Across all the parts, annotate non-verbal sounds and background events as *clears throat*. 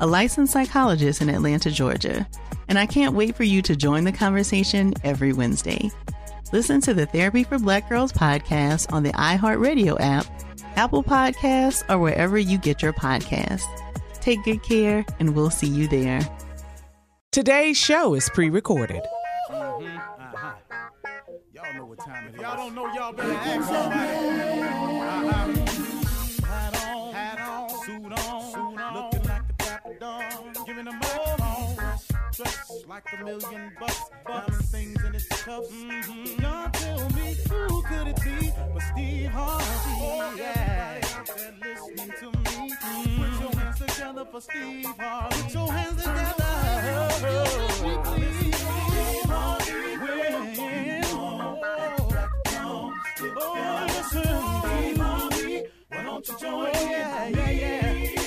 a licensed psychologist in Atlanta, Georgia, and I can't wait for you to join the conversation every Wednesday. Listen to the Therapy for Black Girls podcast on the iHeartRadio app, Apple Podcasts, or wherever you get your podcasts. Take good care, and we'll see you there. Today's show is pre recorded. Y'all know what time it is. Y'all don't know, y'all better ask somebody. Uh-huh. A million bucks, diamond things in his cuffs. Mm-hmm. Y'all tell me who could it be but Steve Harvey? Yeah, they're listening to me. Put your hands together for Steve Harvey. Put your hands together. Steve Harvey. When- Oh, listen, Steve Harvey. Why don't you join in? Yeah, yeah, yeah.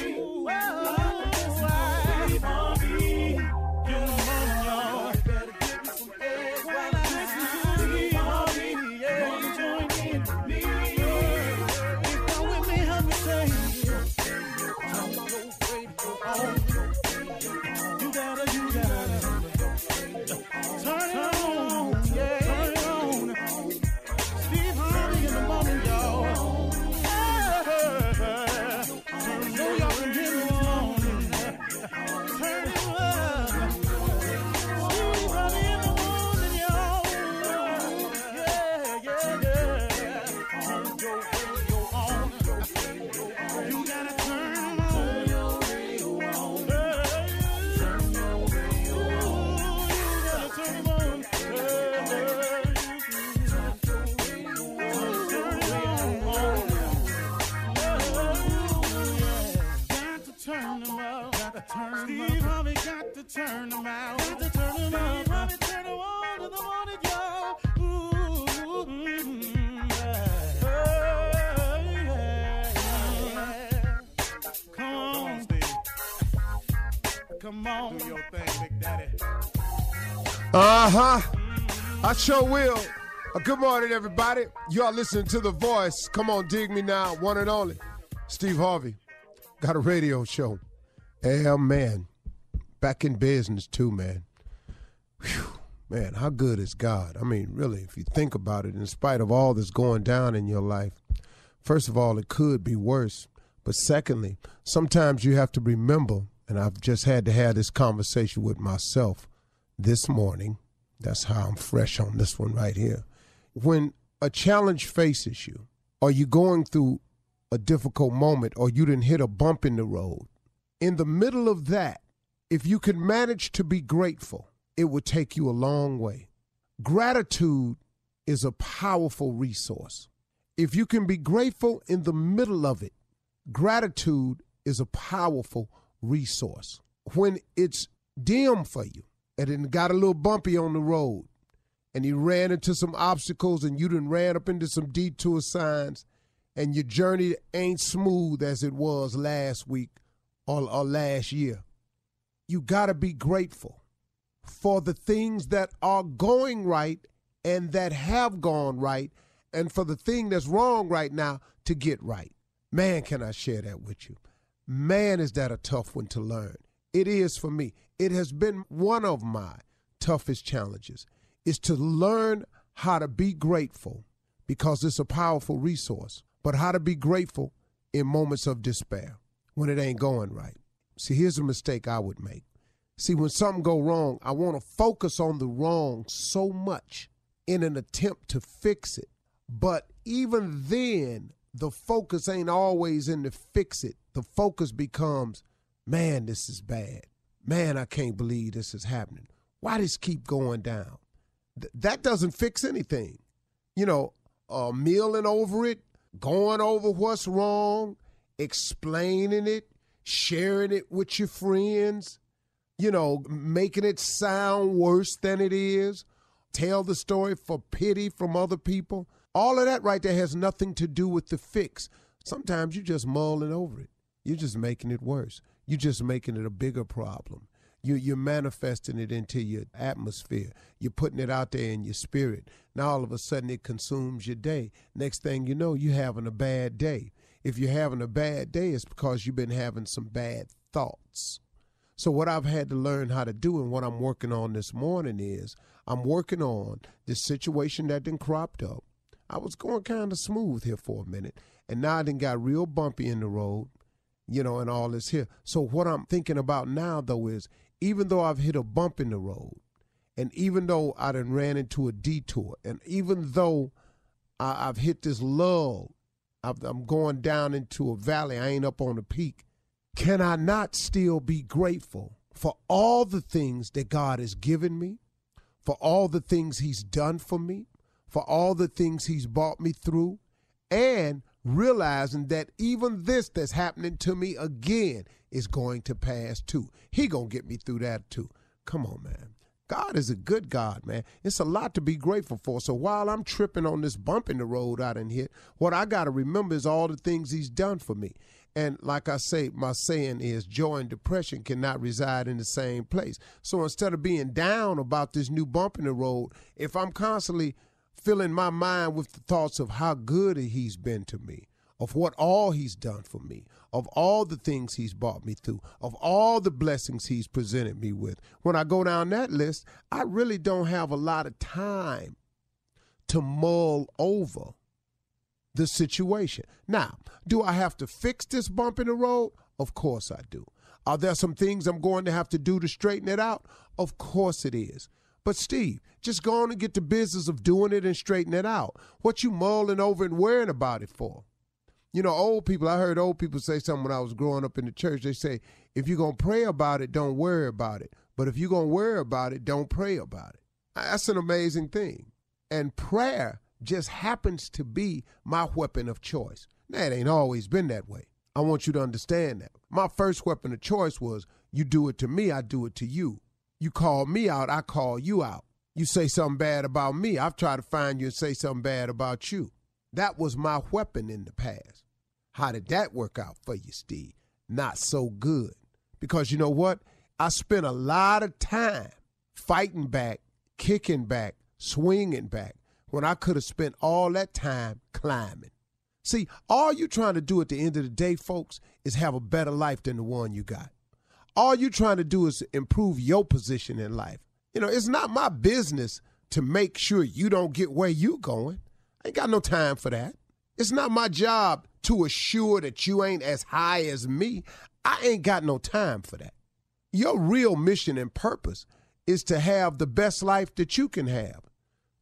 Uh huh. I sure will. Uh, good morning, everybody. You are listening to The Voice. Come on, dig me now. One and only. Steve Harvey. Got a radio show. Yeah, man. Back in business, too, man. Whew. Man, how good is God? I mean, really, if you think about it, in spite of all that's going down in your life, first of all, it could be worse. But secondly, sometimes you have to remember, and I've just had to have this conversation with myself, this morning. That's how I'm fresh on this one right here. When a challenge faces you, or you're going through a difficult moment, or you didn't hit a bump in the road, in the middle of that, if you could manage to be grateful, it would take you a long way. Gratitude is a powerful resource. If you can be grateful in the middle of it, gratitude is a powerful resource. When it's dim for you and it got a little bumpy on the road and you ran into some obstacles and you done ran up into some detour signs and your journey ain't smooth as it was last week or, or last year, you got to be grateful for the things that are going right and that have gone right and for the thing that's wrong right now to get right. Man, can I share that with you? Man, is that a tough one to learn. It is for me. It has been one of my toughest challenges is to learn how to be grateful because it's a powerful resource, but how to be grateful in moments of despair when it ain't going right. See, here's a mistake I would make. See, when something go wrong, I want to focus on the wrong so much in an attempt to fix it. But even then, the focus ain't always in to fix it. The focus becomes, man, this is bad. Man, I can't believe this is happening. Why does keep going down? Th- that doesn't fix anything. You know, uh, milling over it, going over what's wrong, explaining it, sharing it with your friends, you know, making it sound worse than it is, tell the story for pity from other people. All of that right there has nothing to do with the fix. Sometimes you're just mulling over it. You're just making it worse. You're just making it a bigger problem. You, you're manifesting it into your atmosphere. You're putting it out there in your spirit. Now all of a sudden it consumes your day. Next thing you know, you're having a bad day. If you're having a bad day, it's because you've been having some bad thoughts. So what I've had to learn how to do and what I'm working on this morning is I'm working on this situation that then cropped up. I was going kind of smooth here for a minute, and now I done got real bumpy in the road, you know, and all this here. So what I'm thinking about now though is even though I've hit a bump in the road, and even though I done ran into a detour, and even though I, have hit this lull, I've, I'm going down into a valley, I ain't up on the peak. Can I not still be grateful for all the things that God has given me, for all the things He's done for me, for all the things He's brought me through, and realizing that even this that's happening to me again is going to pass too. He gonna get me through that too. Come on, man. God is a good God, man. It's a lot to be grateful for. So while I'm tripping on this bump in the road I didn't hit, what I got to remember is all the things He's done for me. And like I say, my saying is joy and depression cannot reside in the same place. So instead of being down about this new bump in the road, if I'm constantly filling my mind with the thoughts of how good he's been to me, of what all he's done for me, of all the things he's brought me through, of all the blessings he's presented me with. When I go down that list, I really don't have a lot of time to mull over the situation. Now, do I have to fix this bump in the road? Of course I do. Are there some things I'm going to have to do to straighten it out? Of course it is. But Steve, just go on and get the business of doing it and straighten it out. What you mulling over and worrying about it for? You know, old people, I heard old people say something when I was growing up in the church. They say, if you're going to pray about it, don't worry about it. But if you're going to worry about it, don't pray about it. That's an amazing thing. And prayer just happens to be my weapon of choice. Now, it ain't always been that way. I want you to understand that. My first weapon of choice was you do it to me, I do it to you. You call me out, I call you out. You say something bad about me, I've tried to find you and say something bad about you. That was my weapon in the past. How did that work out for you, Steve? Not so good. Because you know what? I spent a lot of time fighting back, kicking back, swinging back when I could have spent all that time climbing. See, all you're trying to do at the end of the day, folks, is have a better life than the one you got. All you're trying to do is improve your position in life. You know, it's not my business to make sure you don't get where you going. I ain't got no time for that. It's not my job to assure that you ain't as high as me. I ain't got no time for that. Your real mission and purpose is to have the best life that you can have,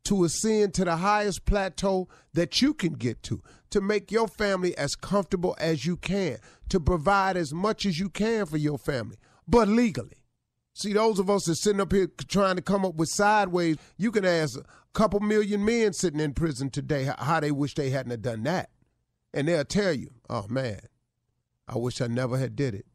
to ascend to the highest plateau that you can get to, to make your family as comfortable as you can, to provide as much as you can for your family, but legally. See, those of us that sitting up here trying to come up with sideways, you can ask a couple million men sitting in prison today how- they wish they hadn't done that. And they'll tell you, oh man, I wish I never had did it.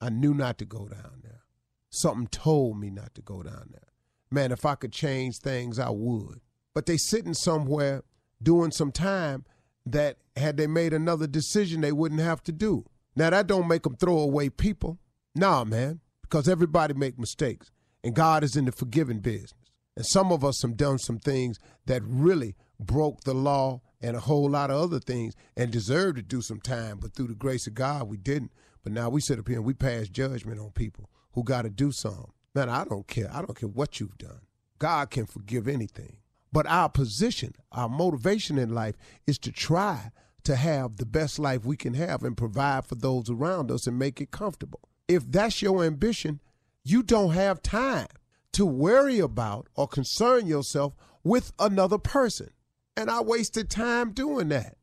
I knew not to go down there. Something told me not to go down there. Man, if I could change things, I would. But they sitting somewhere doing some time that had they made another decision they wouldn't have to do. Now that don't make them throw away people. Nah, man, because everybody make mistakes and God is in the forgiving business. And some of us have done some things that really broke the law and a whole lot of other things and deserved to do some time, but through the grace of God, we didn't. But now we sit up here and we pass judgment on people who got to do something. Man, I don't care. I don't care what you've done. God can forgive anything. But our position, our motivation in life is to try to have the best life we can have and provide for those around us and make it comfortable. If that's your ambition, you don't have time to worry about or concern yourself with another person. And I wasted time doing that.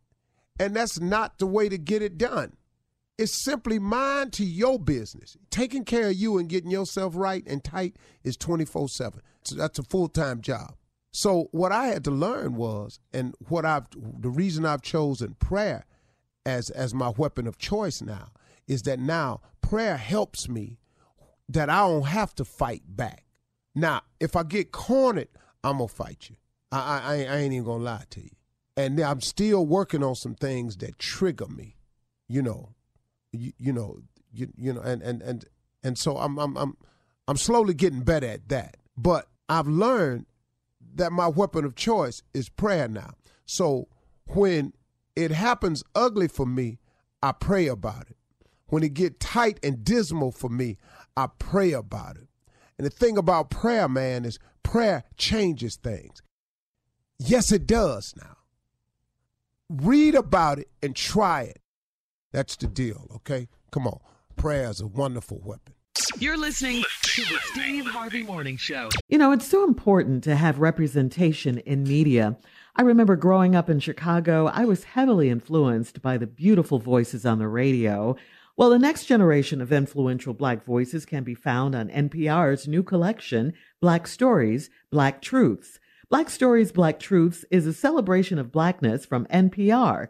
And that's not the way to get it done. It's simply mind to your business. Taking care of you and getting yourself right and tight is 24 7. So that's a full time job. So what I had to learn was, and what I've, the reason I've chosen prayer as as my weapon of choice now is that now prayer helps me that I don't have to fight back. Now, if I get cornered, I'm gonna fight you. I I, I ain't- even gonna lie to you. And I'm still working on some things that trigger me. You know, you, you know, you, you know, and and and and so I'm I'm I'm I'm slowly getting better at that. But I've learned that my weapon of choice is prayer now. So when it happens ugly for me, I pray about it. When it get tight and dismal for me, I pray about it. And the thing about prayer, man, is prayer changes things. Yes, it does now. Read about it and try it. That's the deal, okay? Come on. Prayer is a wonderful weapon. You're listening to the Steve Harvey Morning Show. You know, it's so important to have representation in media. I remember growing up in Chicago, I was heavily influenced by the beautiful voices on the radio. Well, the next generation of influential Black voices can be found on NPR's new collection, Black Stories, Black Truths. Black Stories, Black Truths is a celebration of Blackness from NPR.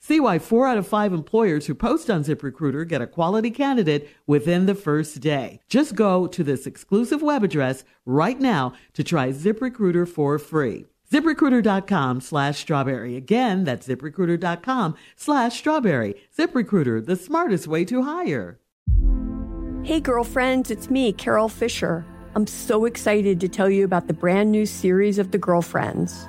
See why four out of five employers who post on ZipRecruiter get a quality candidate within the first day. Just go to this exclusive web address right now to try ZipRecruiter for free. ZipRecruiter.com slash strawberry. Again, that's ziprecruiter.com slash strawberry. ZipRecruiter, the smartest way to hire. Hey, girlfriends, it's me, Carol Fisher. I'm so excited to tell you about the brand new series of The Girlfriends.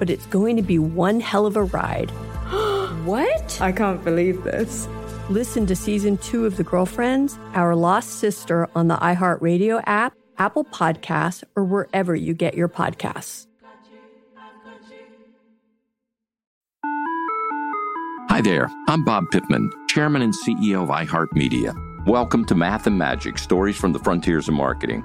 but it's going to be one hell of a ride. *gasps* what? I can't believe this. Listen to season two of The Girlfriends, Our Lost Sister on the iHeartRadio app, Apple Podcasts, or wherever you get your podcasts. Hi there, I'm Bob Pittman, Chairman and CEO of iHeartMedia. Welcome to Math and Magic Stories from the Frontiers of Marketing.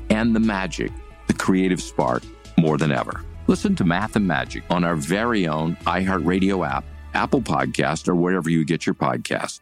and the magic, the creative spark, more than ever. Listen to Math and Magic on our very own iHeartRadio app, Apple Podcast, or wherever you get your podcasts.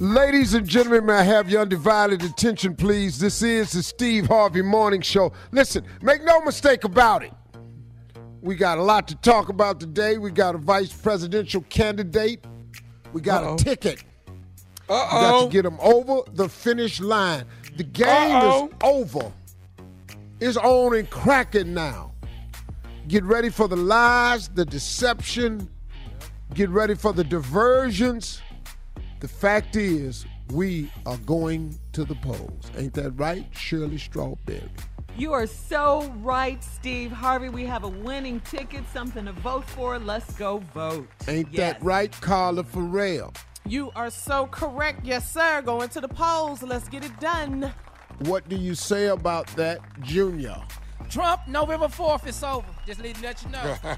Ladies and gentlemen, may I have your undivided attention, please? This is the Steve Harvey Morning Show. Listen, make no mistake about it. We got a lot to talk about today. We got a vice presidential candidate. We got Uh-oh. a ticket. Uh-oh. We got to get him over the finish line. The game Uh-oh. is over. It's on and cracking now. Get ready for the lies, the deception. Get ready for the diversions. The fact is, we are going to the polls. Ain't that right, Shirley Strawberry? You are so right, Steve Harvey. We have a winning ticket, something to vote for. Let's go vote. Ain't Yes. that right, Carla Ferrell? You are so correct. Yes, sir. Going to the polls. Let's get it done. What do you say about that, Junior? Trump, November 4th, it's over. Just let, let you know. *laughs*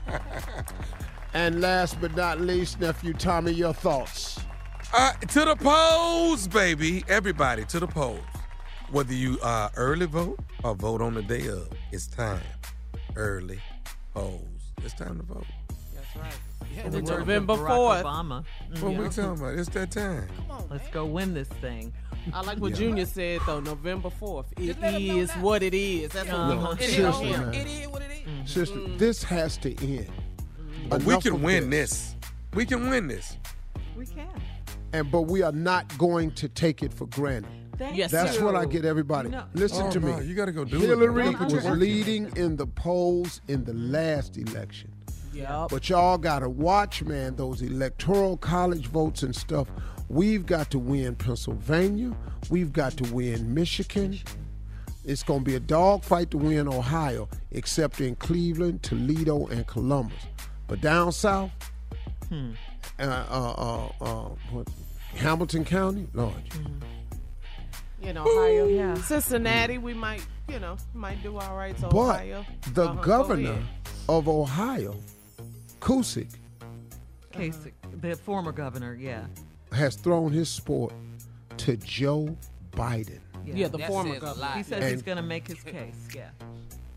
And last but not least, nephew Tommy, your thoughts. Uh, to the polls, baby. Everybody to the polls. Whether you uh, early vote or vote on the day of, it's time. Early polls. It's time to vote. That's right. In the words of November 4th. Obama. What Yeah. we talking about? It's that time. Come on, Let's go win this thing. I like what Yeah. Junior said though. November fourth. It Just let 'em know is now. what it is. That's what we're It is, Seriously, yeah, man. it is what it is. Sister, this has to end. But we can of win this. We can win this. We can. And but we are not going to take it for granted. Thank Yes, That's you. what I get everybody. No. Listen Oh, to no, me. you gotta go do it. Hillary You gotta put was leading in the polls in the last election. Yep. But y'all gotta watch, man, those electoral college votes and stuff. We've got to win Pennsylvania. We've got to win Michigan. It's gonna be a dogfight to win Ohio, except in Cleveland, Toledo, and Columbus. But down south, Hmm. Uh, uh, uh, uh, what, Hamilton County, Lord, You know, Ohio. Yeah. Cincinnati, we might, you know, might do all right. So but Ohio. the Uh-huh, governor ahead. of Ohio, Cusick, Kasich, the former governor, yeah. has thrown his sport to Joe Biden. Yeah, the former governor. He says he's going to make his case, yeah.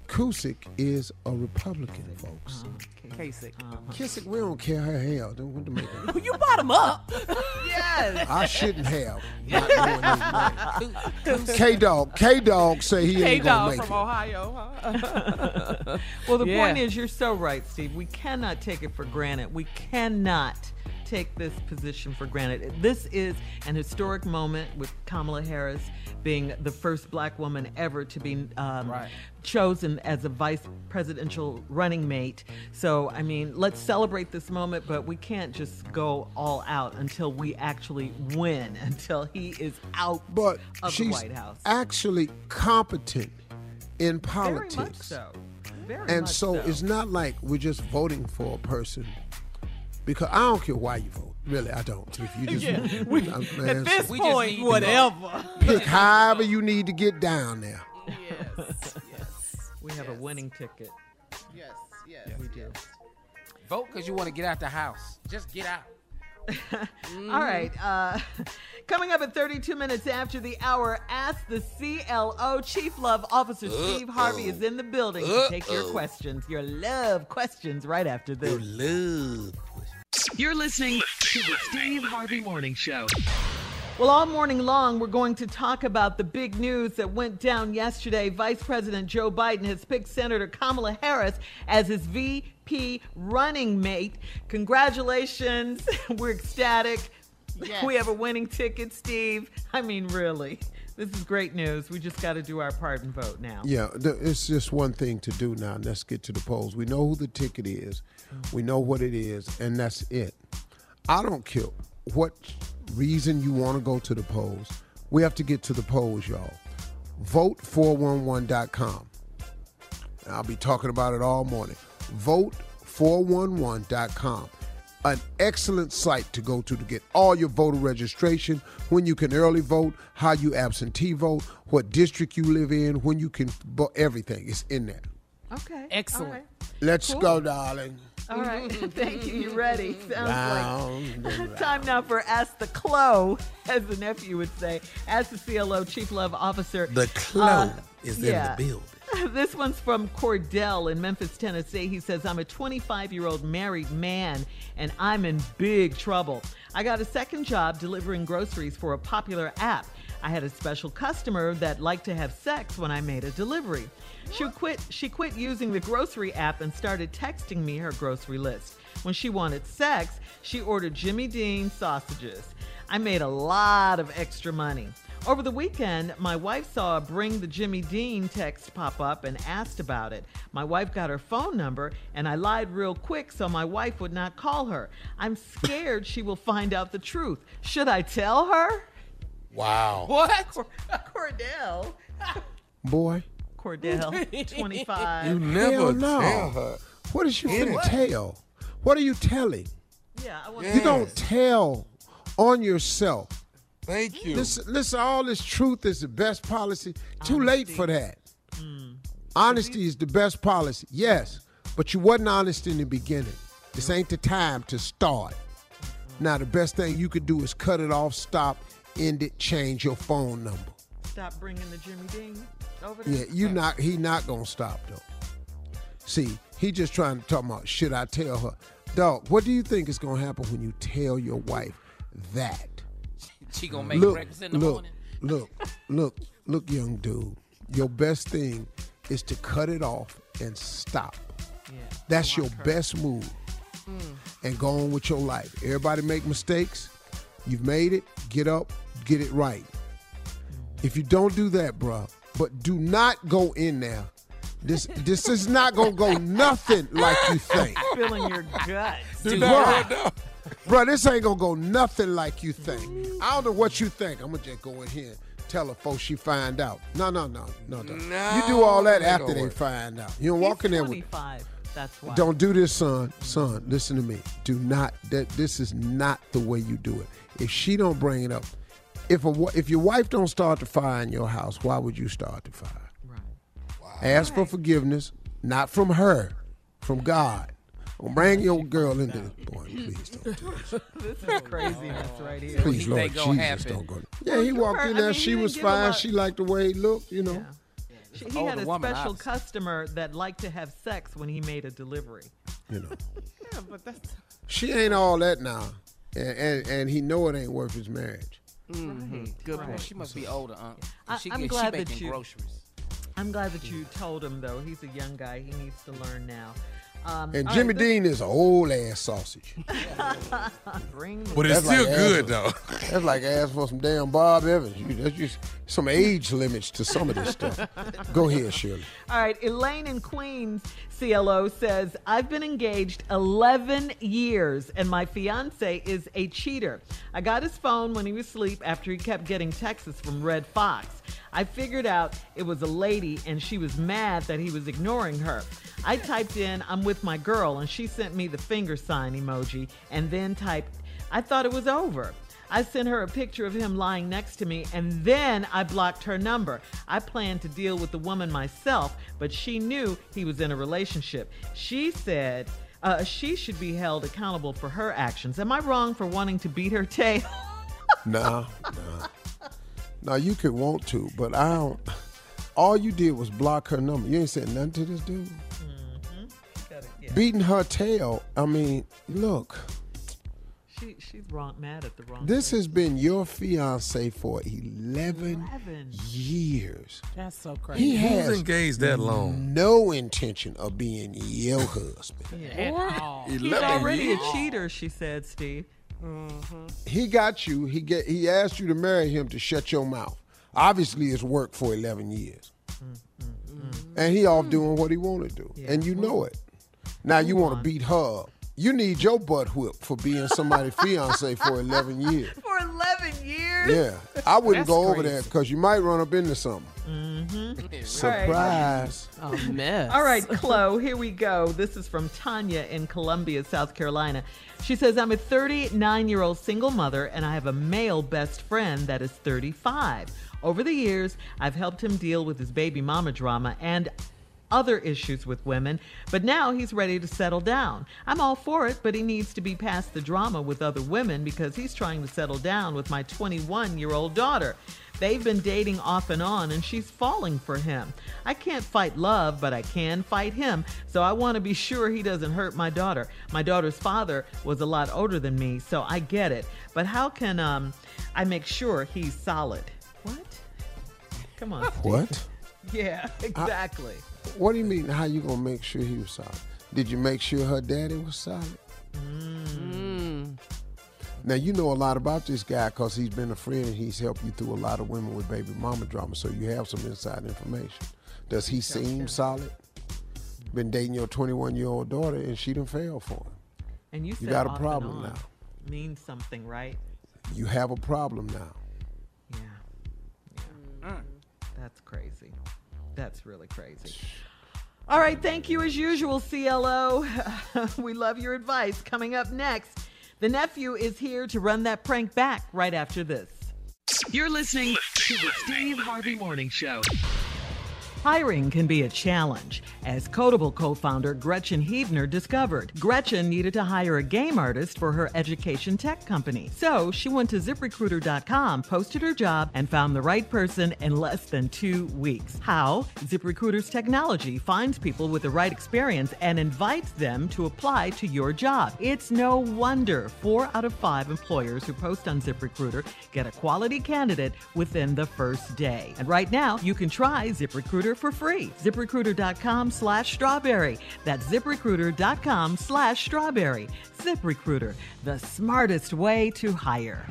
Cusick is a Republican, folks. Uh-huh. Kasich. Kissick, uh-huh. we don't care her hell. Don't want to make *laughs* it. you bought him up. yes. *laughs* I shouldn't have. Not *laughs* knowing his name. K Dog, K Dog say he ain't gonna K-Dog make from it. Ohio. Huh? Well, the Yeah. point is, you're so right, Steve. We cannot take it for granted. We cannot take this position for granted. This is an historic moment with Kamala Harris being the first black woman ever to be um, chosen as a vice presidential running mate. So, I mean, let's celebrate this moment, but we can't just go all out until we actually win, *laughs* until he is out But of she's the White House. actually competent in Very much politics. so. Very and much so, it's not like we're just voting for a person because I don't care why you vote. Really, I don't. If you just *laughs* Yeah, we- I'm- at man, this so- We just point, to vote. whatever. *laughs* Pick however you need to get down there. yes, *laughs* yes. We have a winning ticket. Yes, yes. we do. Vote because you want to get out the house. Just get out. All right. Uh, coming up at 32 minutes after the hour, Ask the CLO. Chief Love Officer Steve Harvey is in the building to take your questions, your love questions, right after this. Your love. You're listening to the Steve Harvey Morning Show. Well, all morning long, we're going to talk about the big news that went down yesterday. Vice President Joe Biden has picked Senator Kamala Harris as his VP running mate. Congratulations. *laughs* We're ecstatic. Yes. We have a winning ticket, Steve. I mean, really. This is great news. We just got to do our part and vote now. Yeah, it's just one thing to do now. Let's get to the polls. We know who the ticket is, we know what it is, and that's it. I don't care what reason you want to go to the polls. We have to get to the polls, y'all. Vote411.com. And I'll be talking about it all morning. Vote411.com. An excellent site to go to to get all your voter registration, when you can early vote, how you absentee vote, what district you live in, when you can vote, everything is in there. Okay. Excellent. All right. Let's Cool. go, darling. All right. *laughs* Thank you. You ready? *laughs* Sounds Round like *laughs* time now for Ask the Clo, as the nephew would say. Ask the CLO Chief Love Officer. The Clo Uh, is yeah. in the building. *laughs* This one's from Cordell in Memphis, Tennessee. He says, I'm a 25 year old married man and I'm in big trouble. I got a second job delivering groceries for a popular app. I had a special customer that liked to have sex when I made a delivery. She quit, she quit using the grocery app and started texting me her grocery list. When she wanted sex, she ordered Jimmy Dean sausages. I made a lot of extra money. Over the weekend, my wife saw a Bring the Jimmy Dean text pop up and asked about it. My wife got her phone number, and I lied real quick so my wife would not call her. I'm scared she will find out the truth. Should I tell her? Wow. What? Cordell. Boy, Cordell, *laughs* 25. You never hell no. tell her. What is you Anything. finna tell? What are you telling? Yeah, I want You don't tell on yourself. Thank you. Listen, listen, all this truth is the best policy. Too late for that. Mm. Honesty is the best policy. Yes, but you wasn't honest in the beginning. This ain't the time to start. Now the best thing you could do is cut it off, stop, end it, change your phone number. Stop bringing the Jimmy Dean over there. Yeah, you not he not gonna stop though. See, he just trying to talk about should I tell her? Dog, what do you think is gonna happen when you tell your wife that? She gonna make look, breakfast in the look, morning. look, *laughs* look, look, young dude. Your best thing is to cut it off and stop. That's your best move. Mm. And go on with your life. Everybody make mistakes. You've made it. Get up. Get it right. If you don't do that, bruh, but do not go in there This this is not gonna go *laughs* nothing like you think. Feeling your guts. Bruh, bruh, this ain't gonna go nothing like you think. I don't know what you think. I'm gonna just go in here and tell her folks she find out. No, no, no, no, no. you do all that that after they work. find out. You don't walk in there with 25. That's why. Don't do this, son. Son, listen to me. Do not. That this is not the way you do it. If she don't bring it up, if a wa- if your wife don't start the fire in your house, why would you start the fire? Right. Ask for forgiveness, not from her, from God. Don't bring your girl into this. Boy, please don't do this. *laughs* this is craziness right here. Please, Lord Jesus, don't go. Yeah, he walked in I there. mean, she was didn't give him fine. She liked the way he looked. You know. She, he had a woman, special obviously. customer that liked to have sex when he made a delivery. You know. *laughs* Yeah, but that's She ain't all that now, and and, and he know it ain't worth his marriage. Mm-hmm. Good point. right. She must be older, huh? I, She, I'm get- glad she that you. groceries. I'm glad that you told him though. He's a young guy. He needs to learn now. Um, And Jimmy right, Dean is an old ass sausage. *laughs* But it's That's like still good, though. *laughs* That's like asking for some damn Bob Evans. You, that's just some age limits to some of this stuff. *laughs* Go ahead, Shirley. All right, Elaine in Queens, CLO says, I've been engaged 11 years and my fiance is a cheater. I got his phone when he was asleep after he kept getting texts from Red Fox. I figured out it was a lady and she was mad that he was ignoring her. I typed in, I'm with my girl, and she sent me the finger sign emoji and then typed, I thought it was over. I sent her a picture of him lying next to me and then I blocked her number. I planned to deal with the woman myself, but she knew he was in a relationship. She said uh, she should be held accountable for her actions. Am I wrong for wanting to beat her tail? *laughs* no, nah. Now you could want to, but I don't. All you did was block her number. You ain't said nothing to this dude. Mm-hmm. Beating her tail. I mean, look. She, she's wrong, mad at the wrong. This has been your fiance for 11, 11. Oh, years. That's so crazy. He Who's has engaged that long? No intention of being your husband. He's already a cheater, she said, Steve. He got you. He get. He asked you to marry him to shut your mouth. Obviously, it's worked for 11 years, and he off doing what he want to do, and you know it. Now you want to beat her. up. You need your butt whipped for being somebody's *laughs* fiance for 11 years. For 11 years? Yeah, I wouldn't That's go over crazy. there because you might run up into something. Mm-hmm. Surprise. Oh, mess. All right, Chloe, here we go. This is from Tanya in Columbia, South Carolina. She says, I'm a 39 year old single mother and I have a male best friend that is 35. Over the years, I've helped him deal with his baby mama drama and other issues with women, but now he's ready to settle down. I'm all for it, but he needs to be past the drama with other women because he's trying to settle down with my 21 year old daughter. They've been dating off and on, and she's falling for him. I can't fight love, but I can fight him, so I want to be sure he doesn't hurt my daughter. My daughter's father was a lot older than me, so I get it. But how can um, I make sure he's solid? What? Come on. Steve. What? *laughs* Yeah, exactly. What do you mean? How you gonna make sure he was solid? Did you make sure her daddy was solid? Mm. Now you know a lot about this guy because he's been a friend and he's helped you through a lot of women with baby mama drama. So you have some inside information. Does he seem solid? Been dating your 21 year old daughter and she done failed for him. And you, You got a problem now. Means something, right? You have a problem now. Yeah. That's crazy. That's really crazy. All right, thank you as usual, CLO. *laughs* we love your advice. Coming up next, the nephew is here to run that prank back right after this. You're listening to the Steve Harvey Morning Show. Hiring can be a challenge, as Codable co founder Gretchen Heidner discovered. Gretchen needed to hire a game artist for her education tech company. So she went to ziprecruiter.com, posted her job, and found the right person in less than two weeks. How? ZipRecruiter's technology finds people with the right experience and invites them to apply to your job. It's no wonder four out of five employers who post on ZipRecruiter get a quality candidate within the first day. And right now, you can try ZipRecruiter for free. ZipRecruiter.com slash strawberry. That's ZipRecruiter.com slash strawberry. ZipRecruiter, the smartest way to hire.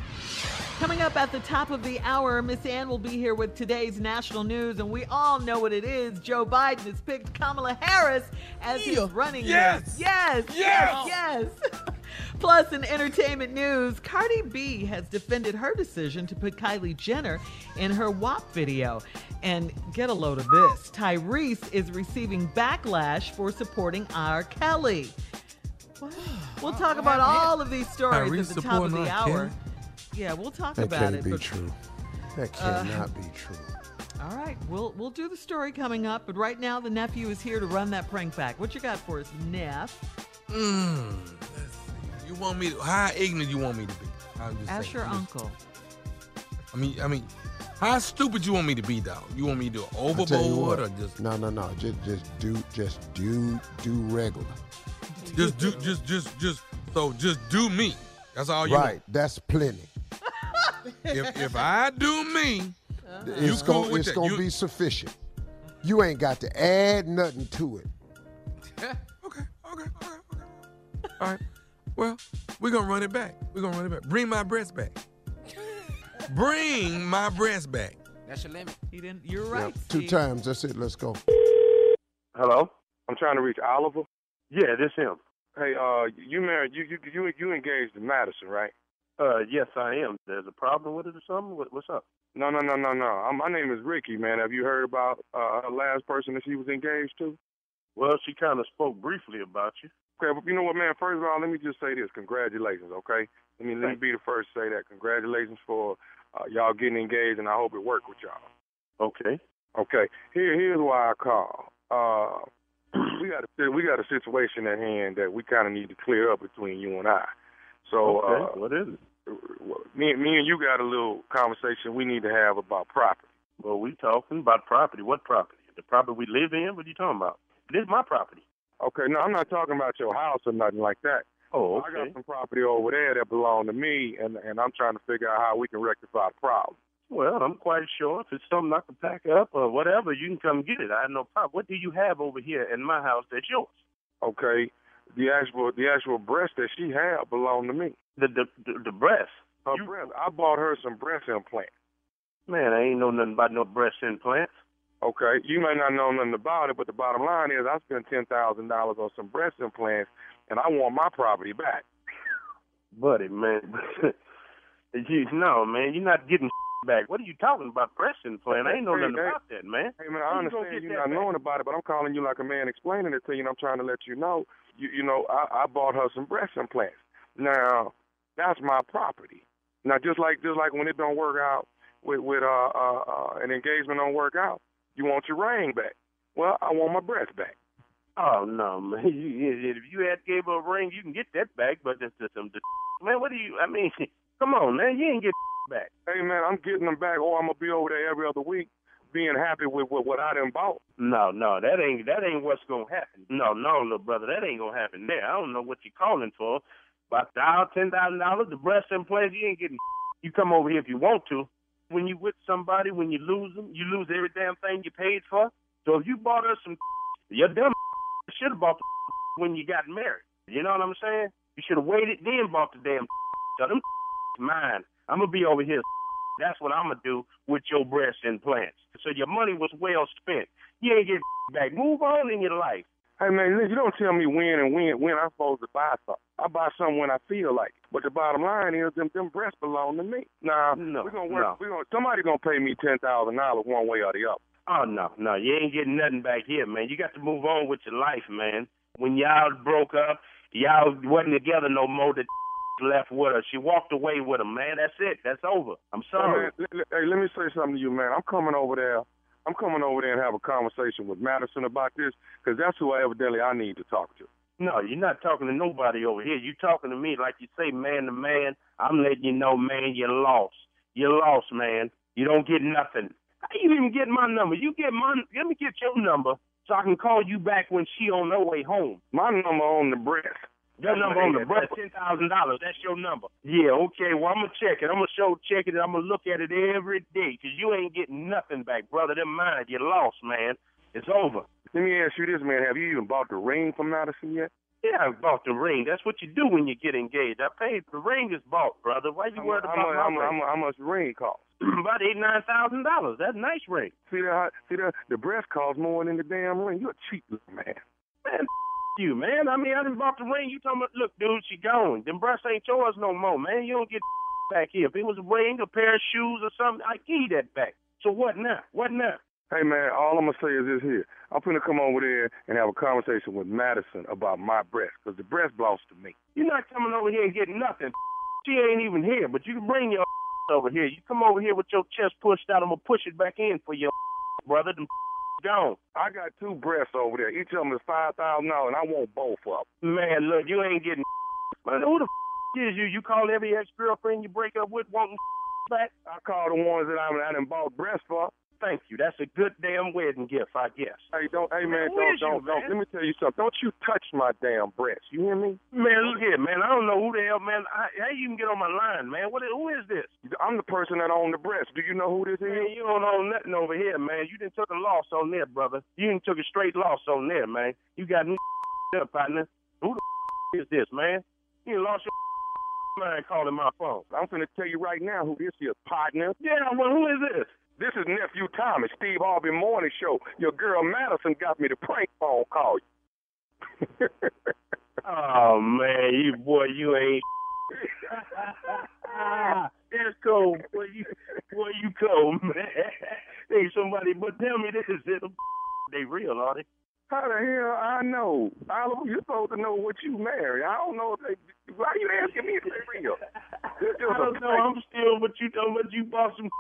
Coming up at the top of the hour, Miss Ann will be here with today's national news, and we all know what it is. Joe Biden has picked Kamala Harris as his running Yes! mate. Yes, Yes! yes, yes. *laughs* Plus, in entertainment news, Cardi B has defended her decision to put Kylie Jenner in her WAP video. And get a load of this Tyrese is receiving backlash for supporting R. Kelly. We'll talk about all of these stories Tyrese at the top of the R. hour. Kelly? Yeah, we'll talk That about can't it. be but- true. That Uh, cannot be true. *laughs* All right, we'll we'll do the story coming up, but right now the nephew is here to run that prank back. What you got for us, Neff? Mm. You want me to, how ignorant you want me to be? I'm just Ask saying. your just- uncle. I mean, I mean, how stupid you want me to be, though? You want me to do it I tell you overboard or just no, no, no. Just, just do, just do, do regular. just do just just just so just do me. That's all you right, that's plenty. *laughs* If if I do me, you It's cool gonna, it's that. gonna You- be sufficient. You ain't got to add nothing to it. *laughs* Okay. Okay. All right. Well, we're gonna run it back. We're gonna run it back. Bring my breast back. Bring my breast back. That's your limit. He didn't. You're Yeah, right. two times. That's it. Let's go. Hello, I'm trying to reach Oliver. Yeah, this him. Hey, uh, you married? You you you you engaged to Madison, right? Uh, yes, I am. There's a problem with it or something? What, what's up? No, no, no, no, no. Uh, my name is Ricky, man. Have you heard about uh, her last person that she was engaged to? Well, she kind of spoke briefly about you. Okay, but you know what, man? First of all, let me just say this: congratulations, okay? Let me let me be the first to say that. Congratulations for uh, y'all getting engaged, and I hope it worked with y'all. Okay. Okay. Here, here's why I call. Uh, *clears throat* we got a we got a situation at hand that we kind of need to clear up between you and I. So, Okay, uh, what is it? Me, me and you got a little conversation we need to have about property. Well, we talking about property. What property? The property we live in? What are you talking about? This is my property. Okay, no, I'm not talking about your house or nothing like that. Oh, I got some property over there that belong to me, and and I'm trying to figure out how we can rectify the problem. Well, I'm quite sure if it's something I can pack up or whatever, you can come get it. I have no problem. What do you have over here in my house that's yours? Okay, the actual the actual breast that she had belong to me. The the the, the breast. Her breast. I bought her some breast implants. Man, I ain't know nothing about no breast implants. Okay, you may not know nothing about it, but the bottom line is I spent ten thousand dollars on some breast implants, and I want my property back. *laughs* Buddy, man. *laughs* you, no, man, you're not getting *laughs* back. What are you talking about, breast implant? I ain't know Hey, nothing hey. about that, man. Hey man, I you understand you not back? knowing about it, but I'm calling you like a man explaining it to you, and I'm trying to let you know. You, you know, I, I bought her some breast implants. Now, that's my property. Now, just like just like when it don't work out with with uh, uh, uh, an engagement don't work out, you want your ring back. Well, I want my breast back. Oh no, man! *laughs* If you had gave her a ring, you can get that back. But that's just some *laughs* man. What do you? I mean, *laughs* come on, man! You ain't get back. Hey man, I'm getting them back, or I'm gonna be over there every other week, being happy with, with what I done bought. No, no, that ain't that ain't what's gonna happen. No, no, little brother, that ain't gonna happen there. I don't know what you're calling for. About thousand, ten thousand dollars, the breast implants, you ain't getting. You come over here if you want to. When you with somebody, when you lose them, you lose every damn thing you paid for. So if you bought us some, your dumb should have bought the *laughs* when you got married. You know what I'm saying? You should have waited then bought the damn. *laughs* So them *laughs* mine. I'm gonna be over here. That's what I'm gonna do with your breast implants. So your money was well spent. You ain't get back. Move on in your life. Hey man, listen, you don't tell me when and when when I'm supposed to buy something. I buy something when I feel like it. But the bottom line is them them breasts belong to me. Now No, we're gonna work no. we're gonna somebody gonna pay me ten thousand dollars one way or the other. Oh no, no, you ain't getting nothing back here, man. You got to move on with your life, man. When y'all broke up, y'all wasn't together no more. The *laughs* left with her. She walked away with him, man. That's it. That's over. I'm sorry. Hey, man, l- l- hey, let me say something to you, man. I'm coming over there. I'm coming over there and have a conversation with Madison about this because that's who I evidently I need to talk to. No, you're not talking to nobody over here. You're talking to me like you say, man to man. I'm letting you know, man, you're lost. you're lost, man. You don't get nothing. How you even get my number? You get my. Let me get your number so I can call you back when she on her way home. My number on the breast. Your That's number on the that's breast, what- ten thousand dollars. That's your number. Yeah, okay. Well, I'm gonna check it. I'm gonna show check it. and I'm gonna look at it every day because you ain't getting nothing back, brother. Them mind You lost, man. It's over. Let me ask you this, man. Have you even bought the ring from Madison yet? Yeah, I bought the ring. That's what you do when you get engaged. I paid. The ring is bought, brother. Why you worried How about much- my how much- ring? how much ring cost? *clears throat* about eight nine thousand dollars. That's a nice ring. See that? See that? The breast costs more than the damn ring. You're a cheap little man. Man, *laughs* you man. I mean, I done bought the ring. You talking about? Look, dude, she gone. Them breasts ain't yours no more, man. You don't get *laughs* back here. If it was a ring, a pair of shoes, or something, I give you that back. So what now? What now? Hey man, all I'm gonna say is this here. I'm gonna come over there and have a conversation with Madison about my breast, cause the breast belongs to me. You're not coming over here and getting nothing. She ain't even here, but you can bring your *laughs* over here. You come over here with your chest pushed out. I'm gonna push it back in for your *laughs* brother. Them *laughs* gone. I got two breasts over there. Each of them is five thousand dollars, and I want both of them. Man, look, you ain't getting. Man, who the is you? You call every ex girlfriend you break up with wanting back? I call the ones that I'm I done bought breasts for. Thank you. That's a good damn wedding gift, I guess. Hey, don't, hey man, Man, don't, don't, you, don't. man? Let me tell you something. Don't you touch my damn breast. You hear me? Man, look here, man. I don't know who the hell, man. I, how you can get on my line, man? What? Who is this? I'm the person that own the breast. Do you know who this Man, is? you don't own nothing over here, man. You didn't took a loss on there, brother. You didn't took a straight loss on there, man. You got me *laughs* up, partner. Who the *laughs* is this, man? You lost your *laughs* mind calling my phone. I'm finna tell you right now who this is, partner. Yeah, well, who is this? This is nephew Tommy, Steve Harvey Morning Show. Your girl Madison got me to prank phone call you. *laughs* *laughs* Oh man, you boy, you ain't. *laughs* That's cold, boy. You, boy, you cold, man. Ain't somebody, but tell me this is it. They real, are they? How the hell I know? Oliver, you're supposed to know what you marry. I don't know if they. Why you asking me if they real? Is don't know. I'm still, but you know, but you bought some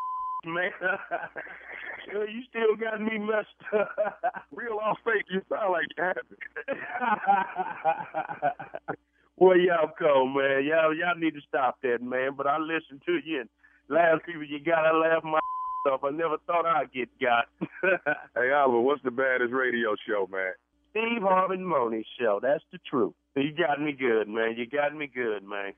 man. *laughs* Yo, you still got me messed up. *laughs* real or fake. You sound like you happy. *laughs* Boy, y'all cold, man. Y'all, y'all need to stop that, man. But I listened to you and last people you gotta laugh my off. I never thought I'd get got. hey Oliver, what's the baddest radio show, man? Steve Harvey Money Show. That's the truth. You got me good, man. You got me good, man.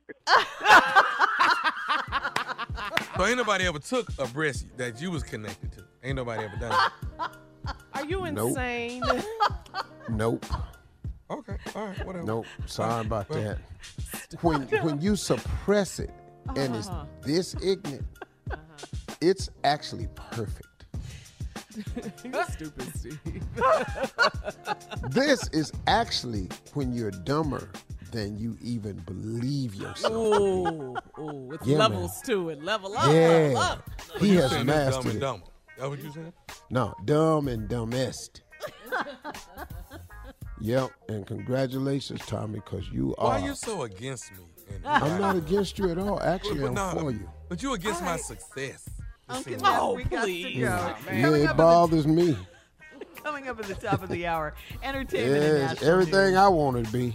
So ain't nobody ever took a breast that you was connected to. Ain't nobody ever done that. *laughs* Are you insane? *laughs* Nope. Okay, all right, whatever. Nope. Sorry about that. *laughs* When when you suppress it and it's Uh-huh. this ignorant, it's actually perfect. you stupid, Steve. This is actually when you're dumber than you even believe yourself. Ooh, ooh, it's Yeah, levels to it. Level up. Yeah. Level up. He You has saying that's dumb mastered and it. That what you saying? No, dumb and dumbest. Yep, and congratulations, Tommy, because you are. Why are. you so against me? And I'm not against you at all. Actually, I'm no, for you. But you against my success. Uncle Oh, we please. go. Yeah, it up bothers me. *laughs* coming up at the top of the hour, entertainment Yes, everything news. I want to be.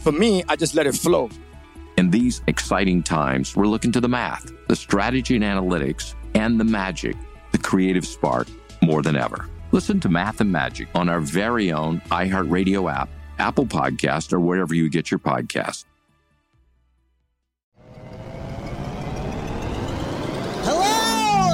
For me, I just let it flow. In these exciting times, we're looking to the math, the strategy and analytics, and the magic, the creative spark, more than ever. Listen to Math and Magic on our very own iHeartRadio app, Apple Podcast, or wherever you get your podcasts.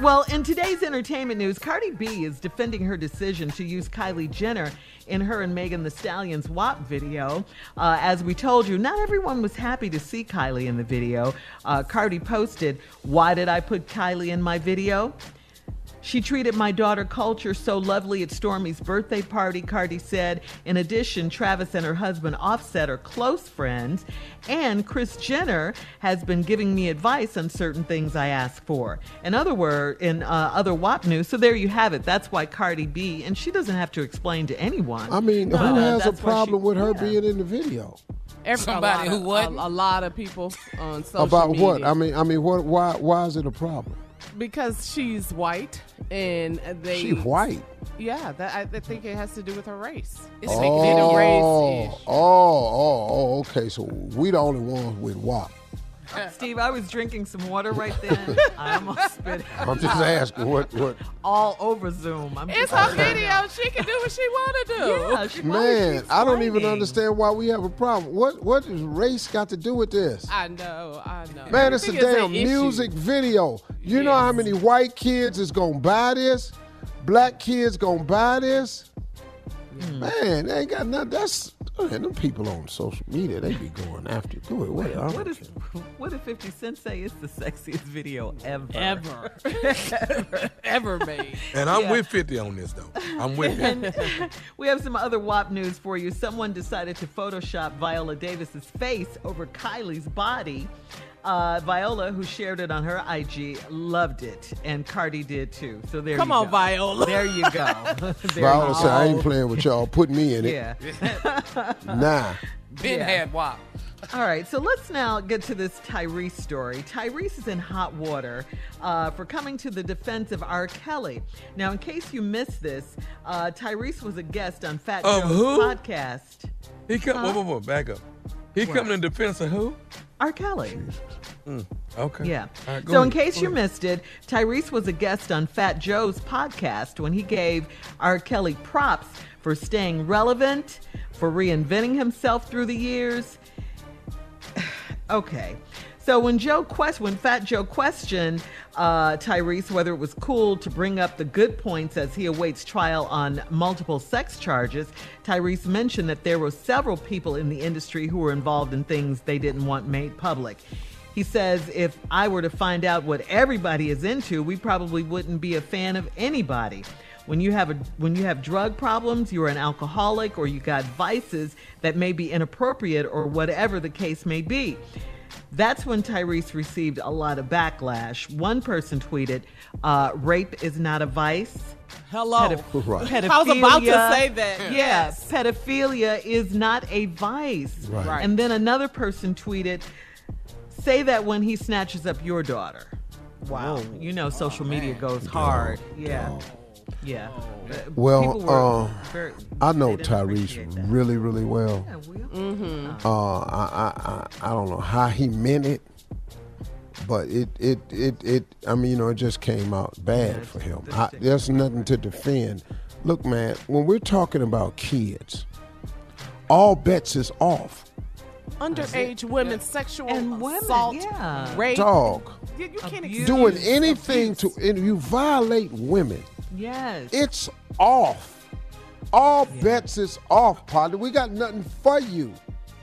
Well, in today's entertainment news, Cardi B is defending her decision to use Kylie Jenner in her and Megan Thee Stallion's WAP video. Uh, as we told you, not everyone was happy to see Kylie in the video. Uh, Cardi posted, Why did I put Kylie in my video? She treated my daughter Kulture so lovely at Stormi's birthday party, Cardi said. In addition, Travis and her husband Offset are close friends, and Kris Jenner has been giving me advice on certain things I ask for. In other words, in uh, other WAP news, so there you have it. That's why Cardi B, and she doesn't have to explain to anyone. I mean, but, who uh, has a that's why she- problem with her being in the video? Every, Somebody a who lot of, a, a lot of people on social About media. what? I mean, I mean, what? Why? Why is it a problem? Because she's white and they She white. Yeah, that I, I think it has to do with her race. It's Oh, making it a race oh, oh, oh, okay. So we the only ones with WAP. *laughs* Steve, I was drinking some water right then. *laughs* I almost spit it I'm just asking what what. all over Zoom. I'm It's just her video. She can do what she want to do. Yeah, she Man, I don't even understand why we have a problem. What what does race got to do with this? I know, I know. Man, it's a Everything damn an issue. music video. You know how many white kids is gonna buy this? Black kids gonna buy this? Man, they ain't got nothing. That's man, them people on social media, they be going after you. Go away. What, what, is, what did 50 Cent say It's the sexiest video ever? Ever. ever, *laughs* ever made. And I'm Yeah. with 50 on this, though. I'm with him. *laughs* We have some other WAP news for you. Someone decided to Photoshop Viola Davis's face over Kylie's body. Uh, Viola, who shared it on her IG, loved it, and Cardi did too. So there you go. Come you on, go. Viola. There you go. *laughs* there Viola you said, I ain't playing with y'all. Put me in it. Yeah. *laughs* Nah. Ben Yeah. had WAP. All right, so let's now get to this Tyrese story. Tyrese is in hot water uh, for coming to the defense of R. Kelly. Now, in case you missed this, uh, Tyrese was a guest on Fat Of Joe's who? podcast. He come, Huh? whoa, whoa, whoa, back up. He What? coming in defense of who? R. Kelly. Mm, okay. Yeah. Right, so, in case you ahead. missed it, Tyrese was a guest on Fat Joe's podcast when he gave R. Kelly props for staying relevant, for reinventing himself through the years. *sighs* okay. So when Joe quest when Fat Joe questioned uh, Tyrese whether it was cool to bring up the good points as he awaits trial on multiple sex charges, Tyrese mentioned that there were several people in the industry who were involved in things they didn't want made public. He says, if I were to find out what everybody is into, we probably wouldn't be a fan of anybody. When you have a when you have drug problems, you're an alcoholic or you got vices that may be inappropriate or whatever the case may be. That's when Tyrese received a lot of backlash. One person tweeted, uh, "Rape is not a vice." Hello. Pedoph- Right. I was about to say that. Yeah, Yes. pedophilia is not a vice. Right. Right. And then another person tweeted, "Say that when he snatches up your daughter." Wow, you know social media goes hard. Yeah, yeah. Uh, Well, uh, very- I know they didn't appreciate Tyrese really, really well. Yeah, Will. Mm-hmm. Uh, I, I, I, I don't know how he meant it, but it, it, it, it. I mean, you know, it just came out bad for him. I, there's nothing to defend. Look, man, when we're talking about kids, all bets is off. Underage women, sexual And women, assault, yeah. rape. Dog, You, you can't Abuse. doing anything to, and you violate women. Yes. It's off. All bets is off, partner. We got nothing for you.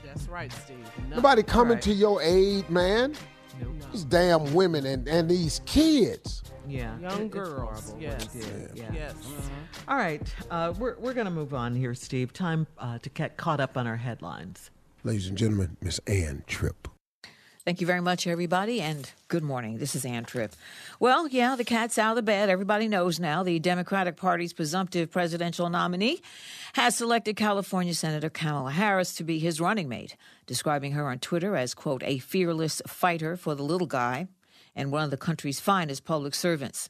That's right, Steve. No. Nobody coming Right. to your aid, man. These damn women and, and these kids. Yeah, Young it- girls, horrible what yes. he did, yeah. Yes. All right, uh, we're we're gonna move on here, Steve. Time uh, to get caught up on our headlines. Ladies and gentlemen, Miss Ann Tripp. Thank you very much, everybody, and good morning. This is Ann Tripp. Well, yeah, the cat's out of the bed. Everybody knows now the Democratic Party's presumptive presidential nominee has selected California Senator Kamala Harris to be his running mate, describing her on Twitter as, quote, a fearless fighter for the little guy and one of the country's finest public servants.